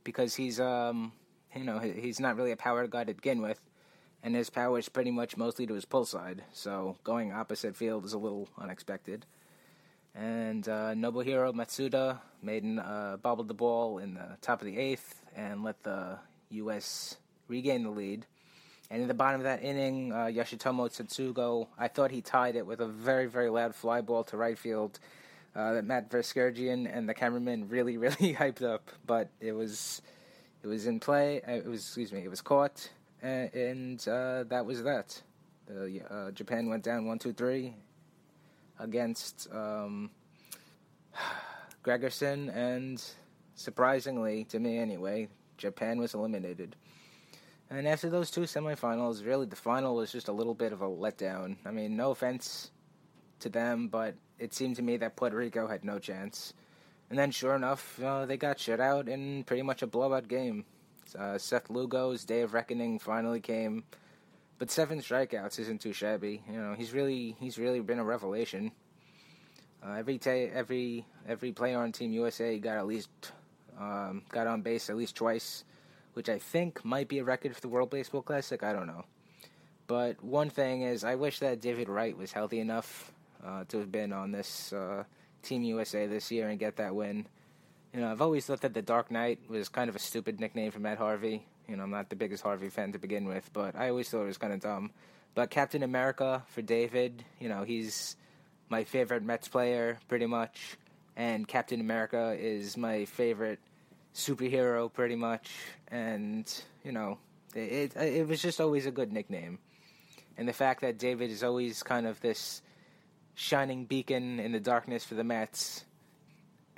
because he's um, you know he's not really a power guy to begin with, and his power is pretty much mostly to his pull side. So going opposite field is a little unexpected. And uh, Nobuhiro Matsuda made uh, bobbled the ball in the top of the eighth and let the U.S. regain the lead. And in the bottom of that inning, uh, Yoshitomo Tsutsugo, I thought he tied it with a very, very loud fly ball to right field uh, that Matt Vasgersian and the cameraman really, really hyped up. But it was, it was in play. Uh, it was, excuse me, it was caught, and, uh, that was that. Uh, Japan went down one, two, three against um, Gregerson, and surprisingly, to me anyway, Japan was eliminated. And after those two semifinals, really the final was just a little bit of a letdown. I mean, no offense to them, but it seemed to me that Puerto Rico had no chance. And then, sure enough, uh, they got shut out in pretty much a blowout game. Uh, Seth Lugo's day of reckoning finally came, but seven strikeouts isn't too shabby. You know, he's really he's really been a revelation. Uh, every ta- every every player on Team USA got at least um, got on base at least twice which I think might be a record for the World Baseball Classic. I don't know. But one thing is, I wish that David Wright was healthy enough uh, to have been on this uh, Team USA this year and get that win. You know, I've always thought that the Dark Knight was kind of a stupid nickname for Matt Harvey. You know, I'm not the biggest Harvey fan to begin with, but I always thought it was kind of dumb. But Captain America for David, you know, he's my favorite Mets player, pretty much. And Captain America is my favorite superhero pretty much, and you know, it, it it was just always a good nickname, and the fact that David is always kind of this shining beacon in the darkness for the Mets,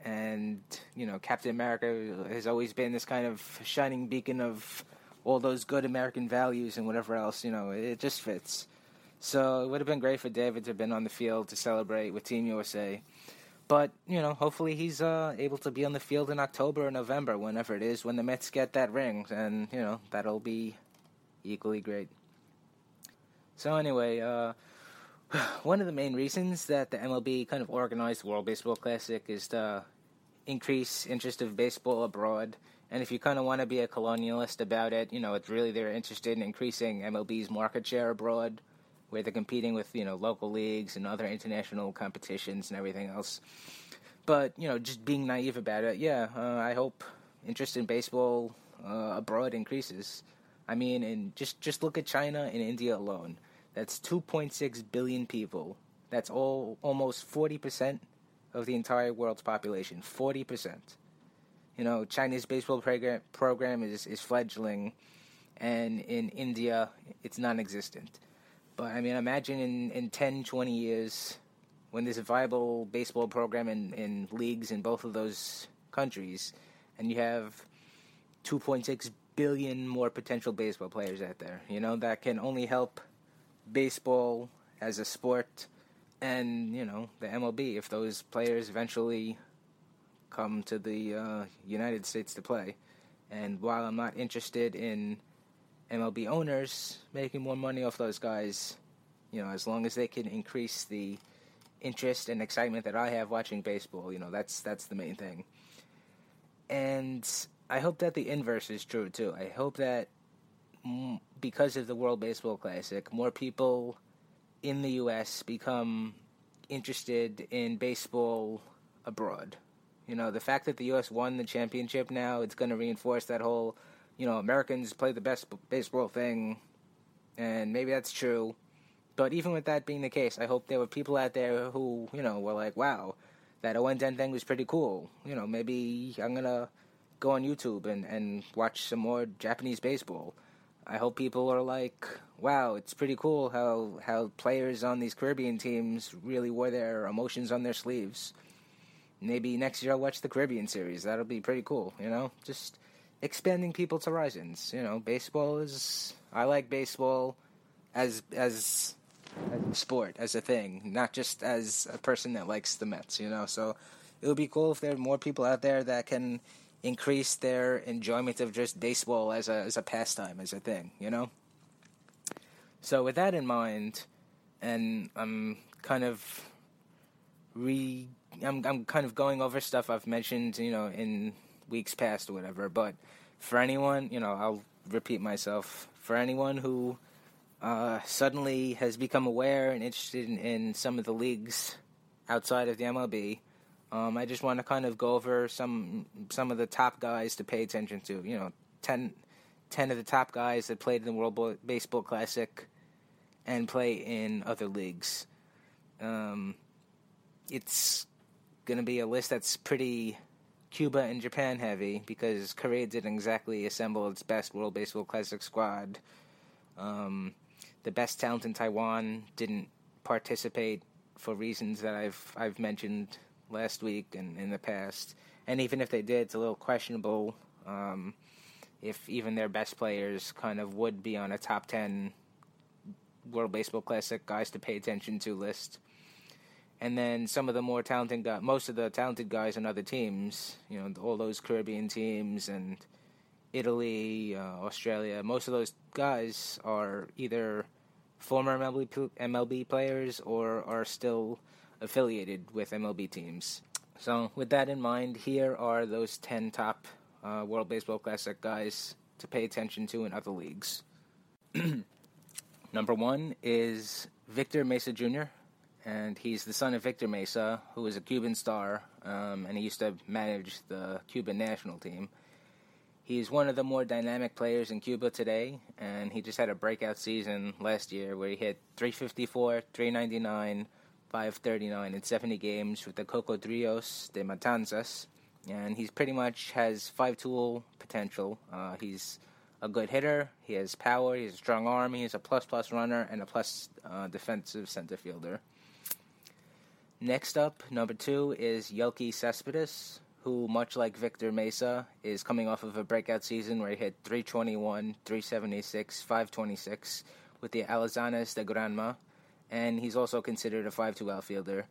and you know, Captain America has always been this kind of shining beacon of all those good American values and whatever else. You know, it just fits. So it would have been great for David to have been on the field to celebrate with Team USA. But you know, hopefully he's uh, able to be on the field in October or November, whenever it is, when the Mets get that ring, and you know that'll be equally great. So anyway, uh, one of the main reasons that the MLB kind of organized the World Baseball Classic is to increase interest of baseball abroad. And if you kind of want to be a colonialist about it, you know, it's really they're interested in increasing MLB's market share abroad where they're competing with you know local leagues and other international competitions and everything else. But you know, just being naive about it, yeah, uh, I hope interest in baseball uh, abroad increases. I mean, and just just look at China and India alone. That's 2.6 billion people. That's all almost 40 percent of the entire world's population. 40 percent. You know, China's baseball program program is is fledgling, and in India, it's non-existent. But I mean, imagine in, in 10, 20 years when there's a viable baseball program in, in leagues in both of those countries, and you have 2.6 billion more potential baseball players out there, you know, that can only help baseball as a sport and, you know, the MLB if those players eventually come to the uh, United States to play. And while I'm not interested in MLB owners making more money off those guys, you know, as long as they can increase the interest and excitement that I have watching baseball, you know, that's that's the main thing. And I hope that the inverse is true too. I hope that because of the World Baseball Classic, more people in the U.S. become interested in baseball abroad. You know, the fact that the U.S. won the championship now, it's going to reinforce that whole, you know, Americans play the best baseball thing, and maybe that's true. But even with that being the case, I hope there were people out there who, you know, were like, wow, that O&N thing was pretty cool. You know, maybe I'm going to go on YouTube and, and watch some more Japanese baseball. I hope people are like, wow, it's pretty cool how, how players on these Caribbean teams really wore their emotions on their sleeves. Maybe next year I'll watch the Caribbean series. That'll be pretty cool, you know? Just expanding people's horizons. You know, baseball is. I like baseball as as a sport, as a thing, not just as a person that likes the Mets, you know? So it would be cool if there are more people out there that can increase their enjoyment of just baseball as a as a pastime, as a thing, you know. So with that in mind, and I'm kind of re I'm I'm kind of going over stuff I've mentioned, you know, in weeks past or whatever. But for anyone, you know, I'll repeat myself. For anyone who uh, suddenly has become aware and interested in, in, some of the leagues outside of the MLB, um, I just want to kind of go over some some of the top guys to pay attention to. You know, 10, 10 of the top guys that played in the World Baseball Classic and play in other leagues. Um, it's going to be a list that's pretty Cuba and Japan heavy because Korea didn't exactly assemble its best World Baseball Classic squad. Um, the best talent in Taiwan didn't participate for reasons that I've I've mentioned last week and in the past. And even if they did, it's a little questionable um, if even their best players kind of would be on a top 10 World Baseball Classic guys to pay attention to list. And then some of the more talented guys, most of the talented guys on other teams, you know, all those Caribbean teams and Italy, uh, Australia, most of those guys are either former MLB, MLB players or are still affiliated with MLB teams. So, with that in mind, here are those 10 top uh, World Baseball Classic guys to pay attention to in other leagues. Number one is Victor Mesa Jr., and he's the son of Victor Mesa, who is a Cuban star, um, and he used to manage the Cuban national team. He's one of the more dynamic players in Cuba today, and he just had a breakout season last year where he hit 354, 399, 539 in 70 games with the Cocodrilos de Matanzas, and he's pretty much has five tool potential. Uh, he's a good hitter. He has power. He has a strong arm. He's a plus plus runner and a plus uh, defensive center fielder. Next up, number two is Yoelqui Cespedes, who, much like Victor Mesa, is coming off of a breakout season where he hit 321, 376, 526 with the Alazanes de Granma, and he's also considered a 5-2 outfielder.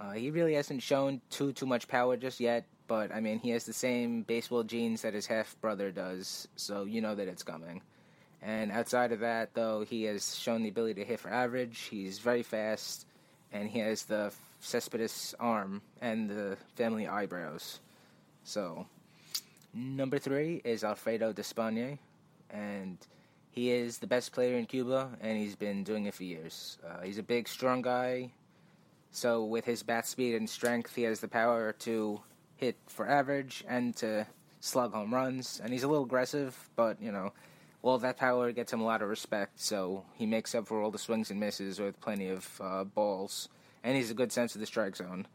Uh, he really hasn't shown too too much power just yet, but I mean he has the same baseball genes that his half brother does, so you know that it's coming. And outside of that, though, he has shown the ability to hit for average. He's very fast, and he has the Cespedes arm and the family eyebrows. So, number three is Alfredo Despaigne, and he is the best player in Cuba, and he's been doing it for years. Uh, he's a big, strong guy. So, with his bat speed and strength, he has the power to hit for average and to slug home runs. And he's a little aggressive, but, you know, all that power gets him a lot of respect. So, he makes up for all the swings and misses with plenty of uh, balls and he's a good sense of the strike zone.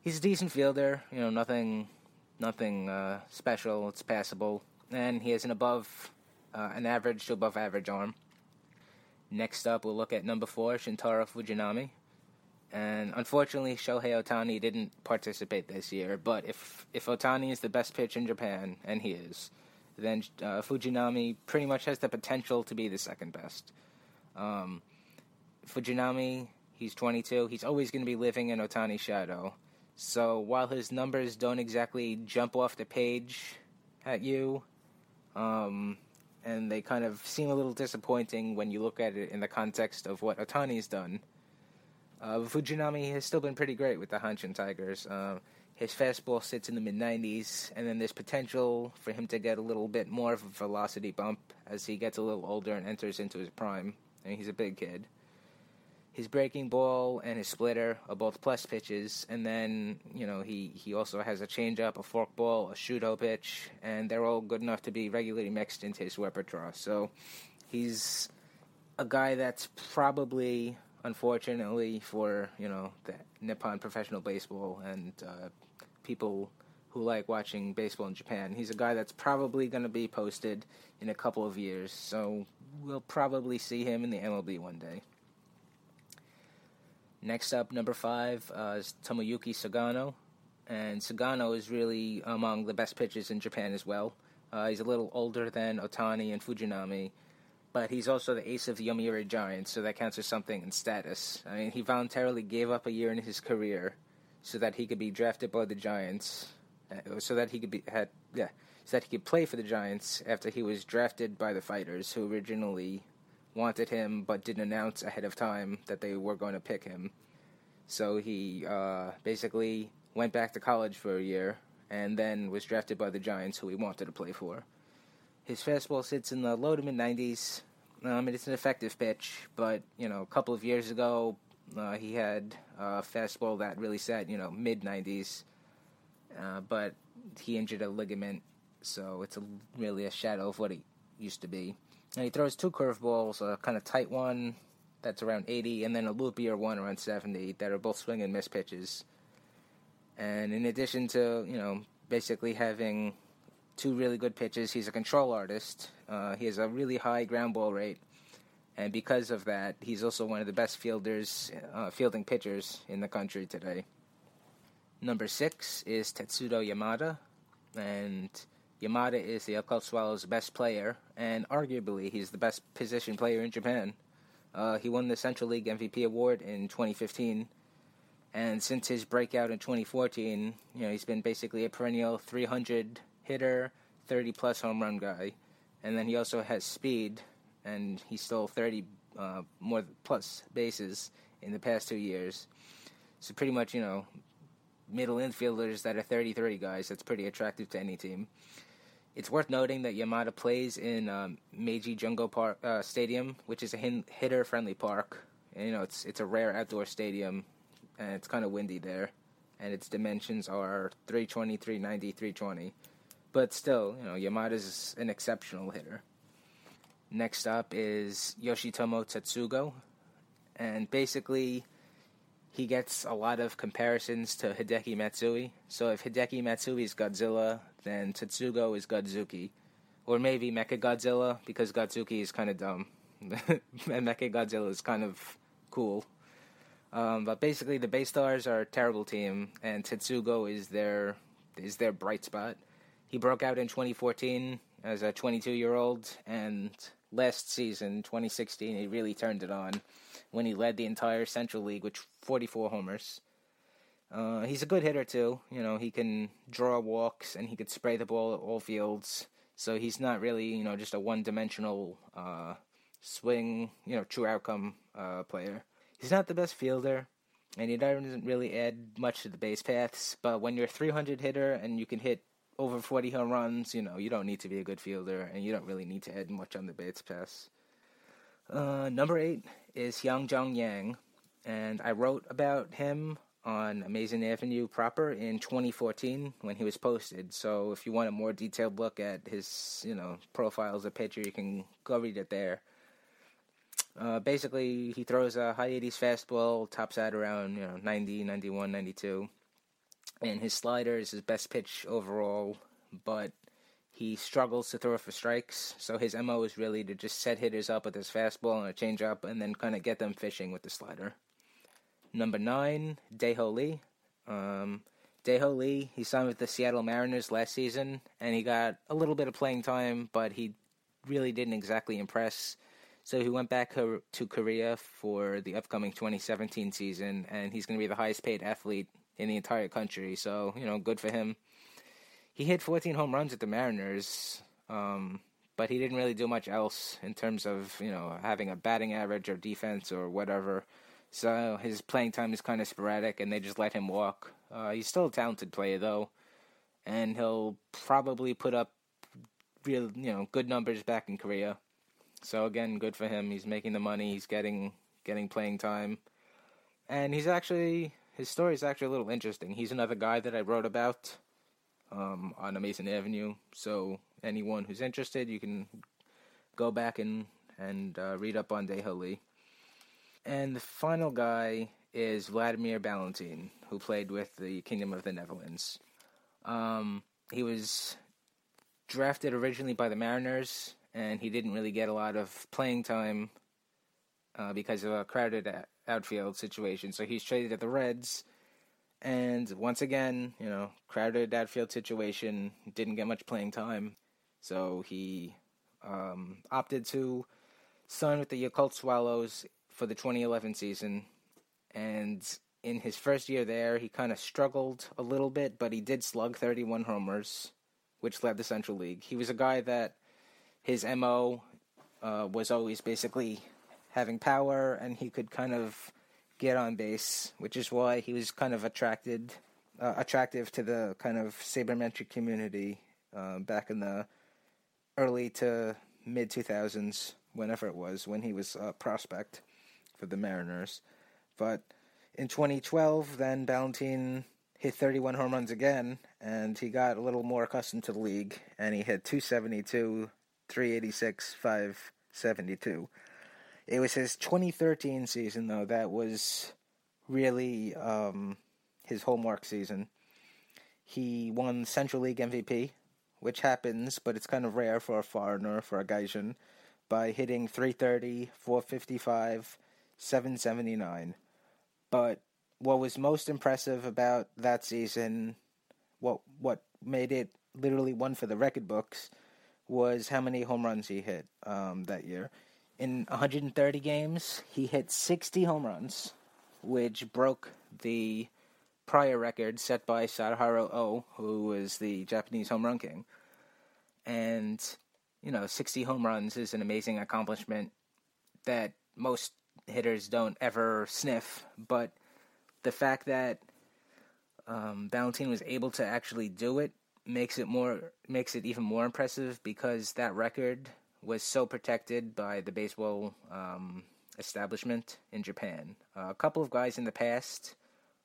He's a decent fielder, you know, nothing, nothing uh, special. It's passable, and he has an above, uh, an average to above average arm. Next up, we'll look at number four, Shintaro Fujinami. And unfortunately, Shohei Ohtani didn't participate this year. But if if Ohtani is the best pitcher in Japan, and he is, then uh, Fujinami pretty much has the potential to be the second best. Um, Fujinami He's 22. He's always going to be living in Ohtani's shadow. So while his numbers don't exactly jump off the page at you, um, and they kind of seem a little disappointing when you look at it in the context of what Otani's done, uh, Fujinami has still been pretty great with the Hanshin Tigers. Uh, His fastball sits in the mid 90s, and then there's potential for him to get a little bit more of a velocity bump as he gets a little older and enters into his prime. I mean, he's a big kid. His breaking ball and his splitter are both plus pitches, and then you know he he also has a changeup, a forkball, a shootout pitch, and they're all good enough to be regularly mixed into his repertoire. So he's a guy that's probably, unfortunately for you know the Nippon professional baseball and uh, people who like watching baseball in Japan, he's a guy that's probably going to be posted in a couple of years. So we'll probably see him in the MLB one day. Next up, number five uh, is Tomoyuki Sugano. And Sugano is really among the best pitchers in Japan as well. Uh, he's a little older than Otani and Fujinami, but he's also the ace of the Yomiuri Giants, so that counts as something in status. I mean, he voluntarily gave up a year in his career so that he could be drafted by the Giants, uh, so that he could be had yeah, so that he could play for the Giants after he was drafted by the Fighters, who originally wanted him but didn't announce ahead of time that they were going to pick him. So he uh, basically went back to college for a year and then was drafted by the Giants, who he wanted to play for. His fastball sits in the low to mid 90s. Um, it's an effective pitch, but you know, a couple of years ago, uh, he had a fastball that really sat, you know, mid 90s, uh, but he injured a ligament, so it's a, really a shadow of what he used to be. And he throws two curveballs, a kind of tight one that's around 80, and then a loopier one around 70 that are both swing and miss pitches. And in addition to, you know, basically having two really good pitches, he's a control artist. Uh, he has a really high ground ball rate. And because of that, he's also one of the best fielders, uh, fielding pitchers in the country today. Number six is Tetsuto Yamada. And Yamada is the Yakult Swallows' best player, and arguably he's the best position player in Japan. Uh, he won the Central League MVP award in 2015, and since his breakout in 2014, you know he's been basically a perennial 300 hitter, 30 plus home run guy, and then he also has speed, and he stole 30 uh, more plus bases in the past two years. So pretty much, you know, middle infielders that are 30-30 guys. That's pretty attractive to any team. It's worth noting that Yamada plays in um, Meiji Jingu Park uh, Stadium, which is a hin- hitter-friendly park. And, you know, it's it's a rare outdoor stadium, and it's kind of windy there. And its dimensions are 320, 390, 320. But still, you know, Yamada's an exceptional hitter. Next up is Yoshitomo Tsutsugo, and basically he gets a lot of comparisons to Hideki Matsui. So if Hideki Matsui is Godzilla, then Tsutsugo is Godzooky. Or maybe Mecha Godzilla, because Godzooky is kind of dumb. and Mecha Godzilla is kind of cool. Um, but basically, the Baystars are a terrible team, and Tsutsugo is their is their bright spot. He broke out in 2014 as a 22 year old, and last season, 2016, he really turned it on when he led the entire Central League with 44 homers. Uh, he's a good hitter too. You know, he can draw walks and he could spray the ball at all fields. So he's not really, you know, just a one-dimensional uh, swing, you know, true outcome uh, player. He's not the best fielder, and he doesn't really add much to the base paths. But when you're a 300 hitter and you can hit over 40 home runs, you know, you don't need to be a good fielder, and you don't really need to add much on the base paths. Uh, number eight is Yang Jong Yang, and I wrote about him on Amazin' Avenue proper in 2014 when he was posted. So if you want a more detailed look at his, you know, profile as a pitcher, you can go read it there. Uh, basically, he throws a high 80s fastball, tops out around you know 90, 91, 92, and his slider is his best pitch overall. But he struggles to throw for strikes, so his MO is really to just set hitters up with his fastball and a changeup and then kind of get them fishing with the slider. Number nine, Dae-Ho Lee. Um, Dae-Ho Lee, he signed with the Seattle Mariners last season, and he got a little bit of playing time, but he really didn't exactly impress. So he went back to Korea for the upcoming 2017 season, and he's going to be the highest paid athlete in the entire country. So, you know, good for him he hit 14 home runs at the Mariners, um, but he didn't really do much else in terms of you know having a batting average or defense or whatever. So his playing time is kind of sporadic, and they just let him walk. Uh, he's still a talented player, though, and he'll probably put up real, you know, good numbers back in Korea. So again, good for him. He's making the money. He's getting getting playing time, and he's actually his story is actually a little interesting. He's another guy that I wrote about um, on Amazin' Avenue. So anyone who's interested, you can go back and and uh, read up on Dae-Ho Lee. And the final guy is Vladimir Balentien, who played with the Kingdom of the Netherlands. Um, he was drafted originally by the Mariners, and he didn't really get a lot of playing time uh, because of a crowded outfield situation. So he's traded to the Reds, and once again, you know, crowded outfield situation, didn't get much playing time. So he um, opted to sign with the Yakult Swallows for the 2011 season. And in his first year there, he kind of struggled a little bit, but he did slug 31 homers, which led the Central League. He was a guy that his MO uh, was always basically having power, and he could kind of get on base, which is why he was kind of attracted, uh, attractive to the kind of sabermetric community uh, back in the early to mid 2000s, whenever it was, when he was a prospect for the Mariners. But in 2012, then Balentien hit 31 home runs again, and he got a little more accustomed to the league, and he hit 272, 386, 572. It was his 2013 season, though, that was really um, his homework season. He won Central League MVP, which happens, but it's kind of rare for a foreigner, for a Gaijin, by hitting 330, 455, 779. But what was most impressive about that season, what what made it literally one for the record books, was how many home runs he hit um, that year in 130 games, he hit 60 home runs, which broke the prior record set by Sadaharu Oh, who was the Japanese home run king. And, you know, 60 home runs is an amazing accomplishment that most hitters don't ever sniff. But the fact that um, Balentien was able to actually do it makes it more makes it even more impressive because that record was so protected by the baseball um, establishment in Japan. Uh, a couple of guys in the past,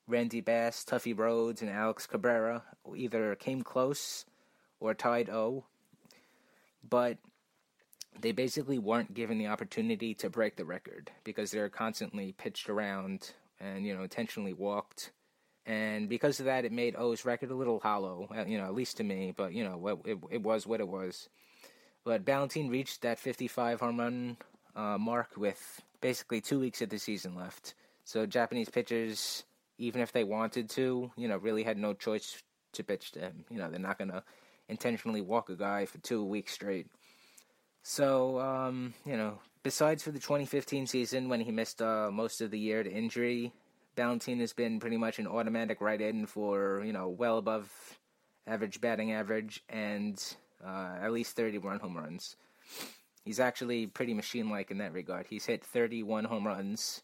Randy Bass, Tuffy Rhodes, and Alex Cabrera, either came close or tied O, but they basically weren't given the opportunity to break the record because they were constantly pitched around and you know intentionally walked. And because of that, it made O's record a little hollow, uh, you know, at least to me. But you know, it, it was what it was. But Balentien reached that 55 home run uh, mark with basically two weeks of the season left. So Japanese pitchers, even if they wanted to, you know, really had no choice to pitch to him. You know, they're not gonna intentionally walk a guy for two weeks straight. So, um, you know, besides for the 2015 season when he missed uh, most of the year to injury, Balentien has been pretty much an automatic right in for, you know, well above average batting average and uh, at least 31 home runs. He's actually pretty machine like in that regard. He's hit 31 home runs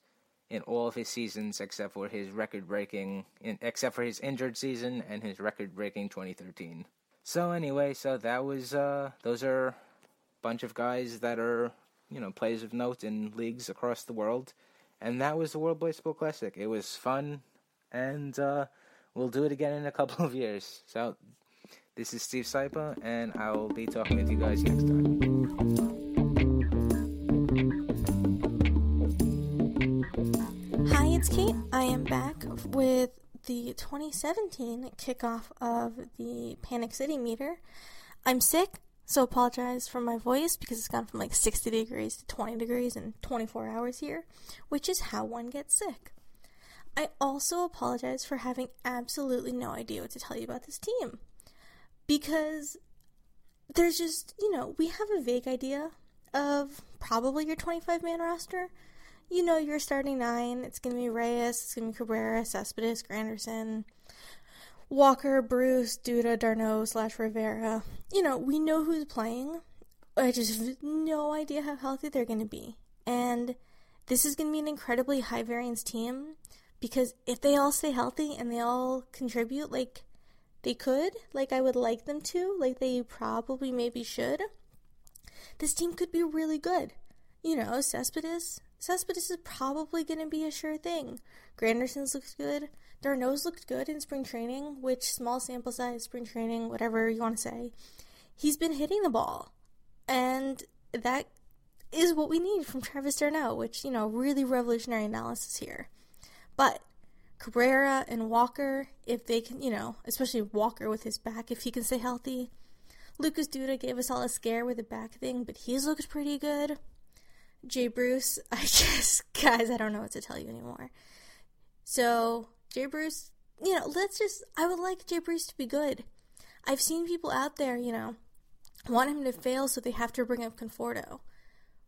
in all of his seasons except for his record breaking, except for his injured season and his record breaking 2013. So, anyway, so that was, uh, those are bunch of guys that are, you know, players of note in leagues across the world. And that was the World Baseball Classic. It was fun, and uh, we'll do it again in a couple of years. So this is Steve Sypa, and I will be talking with you guys next time. Hi, it's Kate. I am back with the 2017 kickoff of the Panic City meter. I'm sick, so apologize for my voice because it's gone from like 60 degrees to 20 degrees in 24 hours here, which is how one gets sick. I also apologize for having absolutely no idea what to tell you about this team because there's just, you know, we have a vague idea of probably your 25 man roster. You know, your starting nine, it's going to be Reyes, it's going to be Cabrera, Cespedes, Granderson, Walker, Bruce, Duda, d'Arnaud, slash Rivera. You know, we know who's playing. I just have no idea how healthy they're going to be. And this is going to be an incredibly high variance team because if they all stay healthy and they all contribute like they could, like I would like them to, like they probably maybe should, this team could be really good. You know, Cespedes, Cespedes is probably going to be a sure thing. Granderson's looks good. d'Arnaud's looked good in spring training, which small sample size, spring training, whatever you want to say. He's been hitting the ball. And that is what we need from Travis d'Arnaud, which, you know, really revolutionary analysis here. But Cabrera and Walker, if they can, you know, especially Walker with his back, if he can stay healthy. Lucas Duda gave us all a scare with the back thing, but he's looked pretty good. Jay Bruce, I just, guys, I don't know what to tell you anymore. So, Jay Bruce, you know, let's just, I would like Jay Bruce to be good. I've seen people out there, you know, want him to fail so they have to bring up Conforto.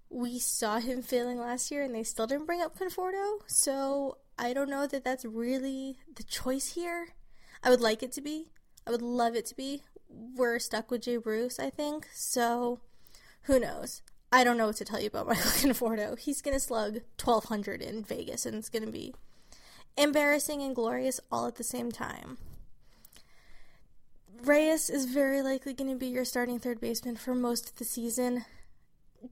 We saw him failing last year and they still didn't bring up Conforto, so I don't know that that's really the choice here. I would like it to be. I would love it to be. We're stuck with Jay Bruce, I think, so who knows? I don't know what to tell you about Michael Conforto. He's going to slug 1200 in Vegas and it's going to be embarrassing and glorious all at the same time. Reyes is very likely going to be your starting third baseman for most of the season.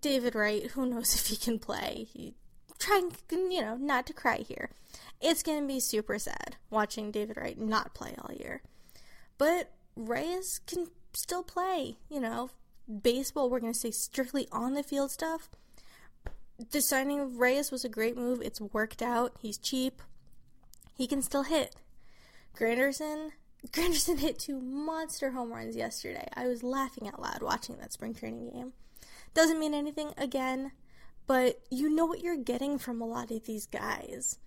David Wright, who knows if he can play? He trying, you know, not to cry here. It's going to be super sad watching David Wright not play all year. But Reyes can still play, you know. Baseball, we're going to say strictly on the field stuff. The signing of Reyes was a great move. It's worked out. He's cheap. He can still hit. Granderson, Granderson hit two monster home runs yesterday. I was laughing out loud watching that spring training game. Doesn't mean anything again, but you know what you're getting from a lot of these guys.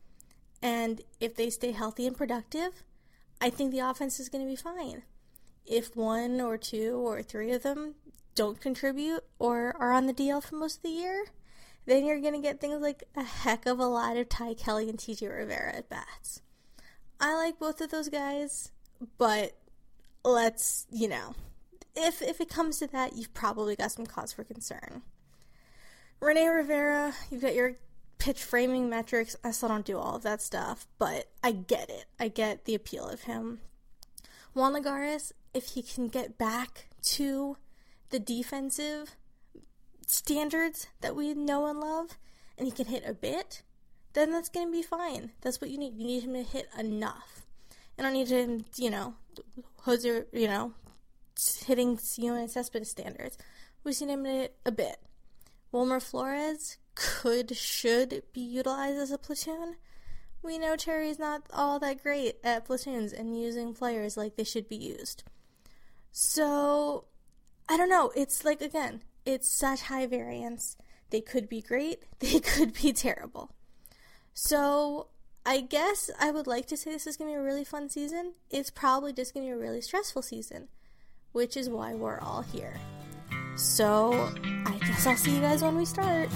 And if they stay healthy and productive, I think the offense is going to be fine. If one or two or three of them don't contribute or are on the DL for most of the year, then you're going to get things like a heck of a lot of Ty Kelly and TJ Rivera at bats. I like both of those guys, but let's, you know, if if it comes to that, you've probably got some cause for concern. Rene Rivera, you've got your pitch framing metrics. I still don't do all of that stuff, but I get it. I get the appeal of him. Juan Lagares, if he can get back to the defensive standards that we know and love, and he can hit a bit, then that's going to be fine. That's what you need. You need him to hit enough. And I need him, you know, Jose, you know, hitting Sion Cespedes standards. We've seen him hit a bit. Wilmer Flores could, should be utilized as a platoon. We know Terry's not all that great at platoons and using players like they should be used. So, I don't know. It's like, again, it's such high variance. They could be great, they could be terrible. So, I guess I would like to say this is going to be a really fun season. It's probably just going to be a really stressful season, which is why we're all here. So, I guess I'll see you guys when we start.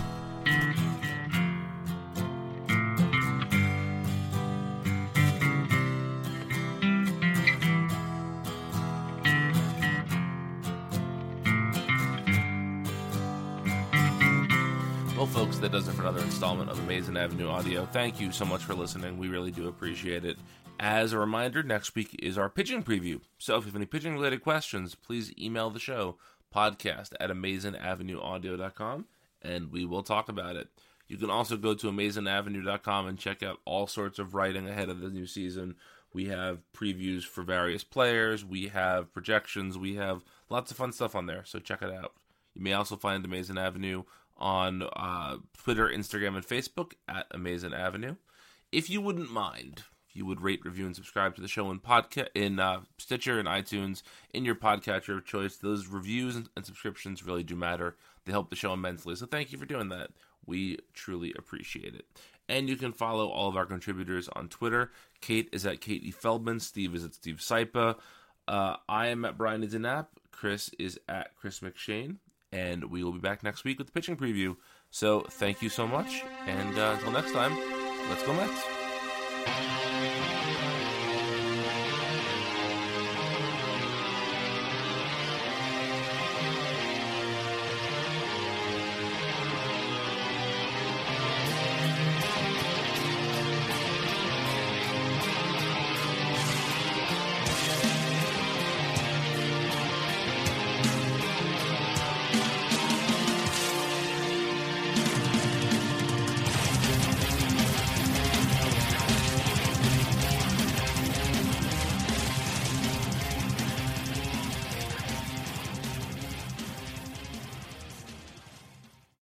Does it for another installment of Amazin' Avenue Audio. Thank you so much for listening. We really do appreciate it. As a reminder, next week is our pitching preview. So if you have any pitching related questions, please email the show podcast at amazingavenueaudio.com and we will talk about it. You can also go to amazingavenue.com and check out all sorts of writing ahead of the new season. We have previews for various players, we have projections, we have lots of fun stuff on there, so check it out. You may also find Amazin' Avenue on uh, Twitter, Instagram, and Facebook at Amazin' Avenue. If you wouldn't mind, if you would rate, review, and subscribe to the show in podcast in uh, Stitcher and iTunes in your podcatcher of choice. Those reviews and, subscriptions really do matter. They help the show immensely. So thank you for doing that. We truly appreciate it. And you can follow all of our contributors on Twitter. Kate is at Katie Feldman. Steve is at Steve Sypa. Uh, I am at Brian Idenap. Chris is at Chris McShane. And we will be back next week with the pitching preview. So thank you so much. And uh, until next time, let's go Mets.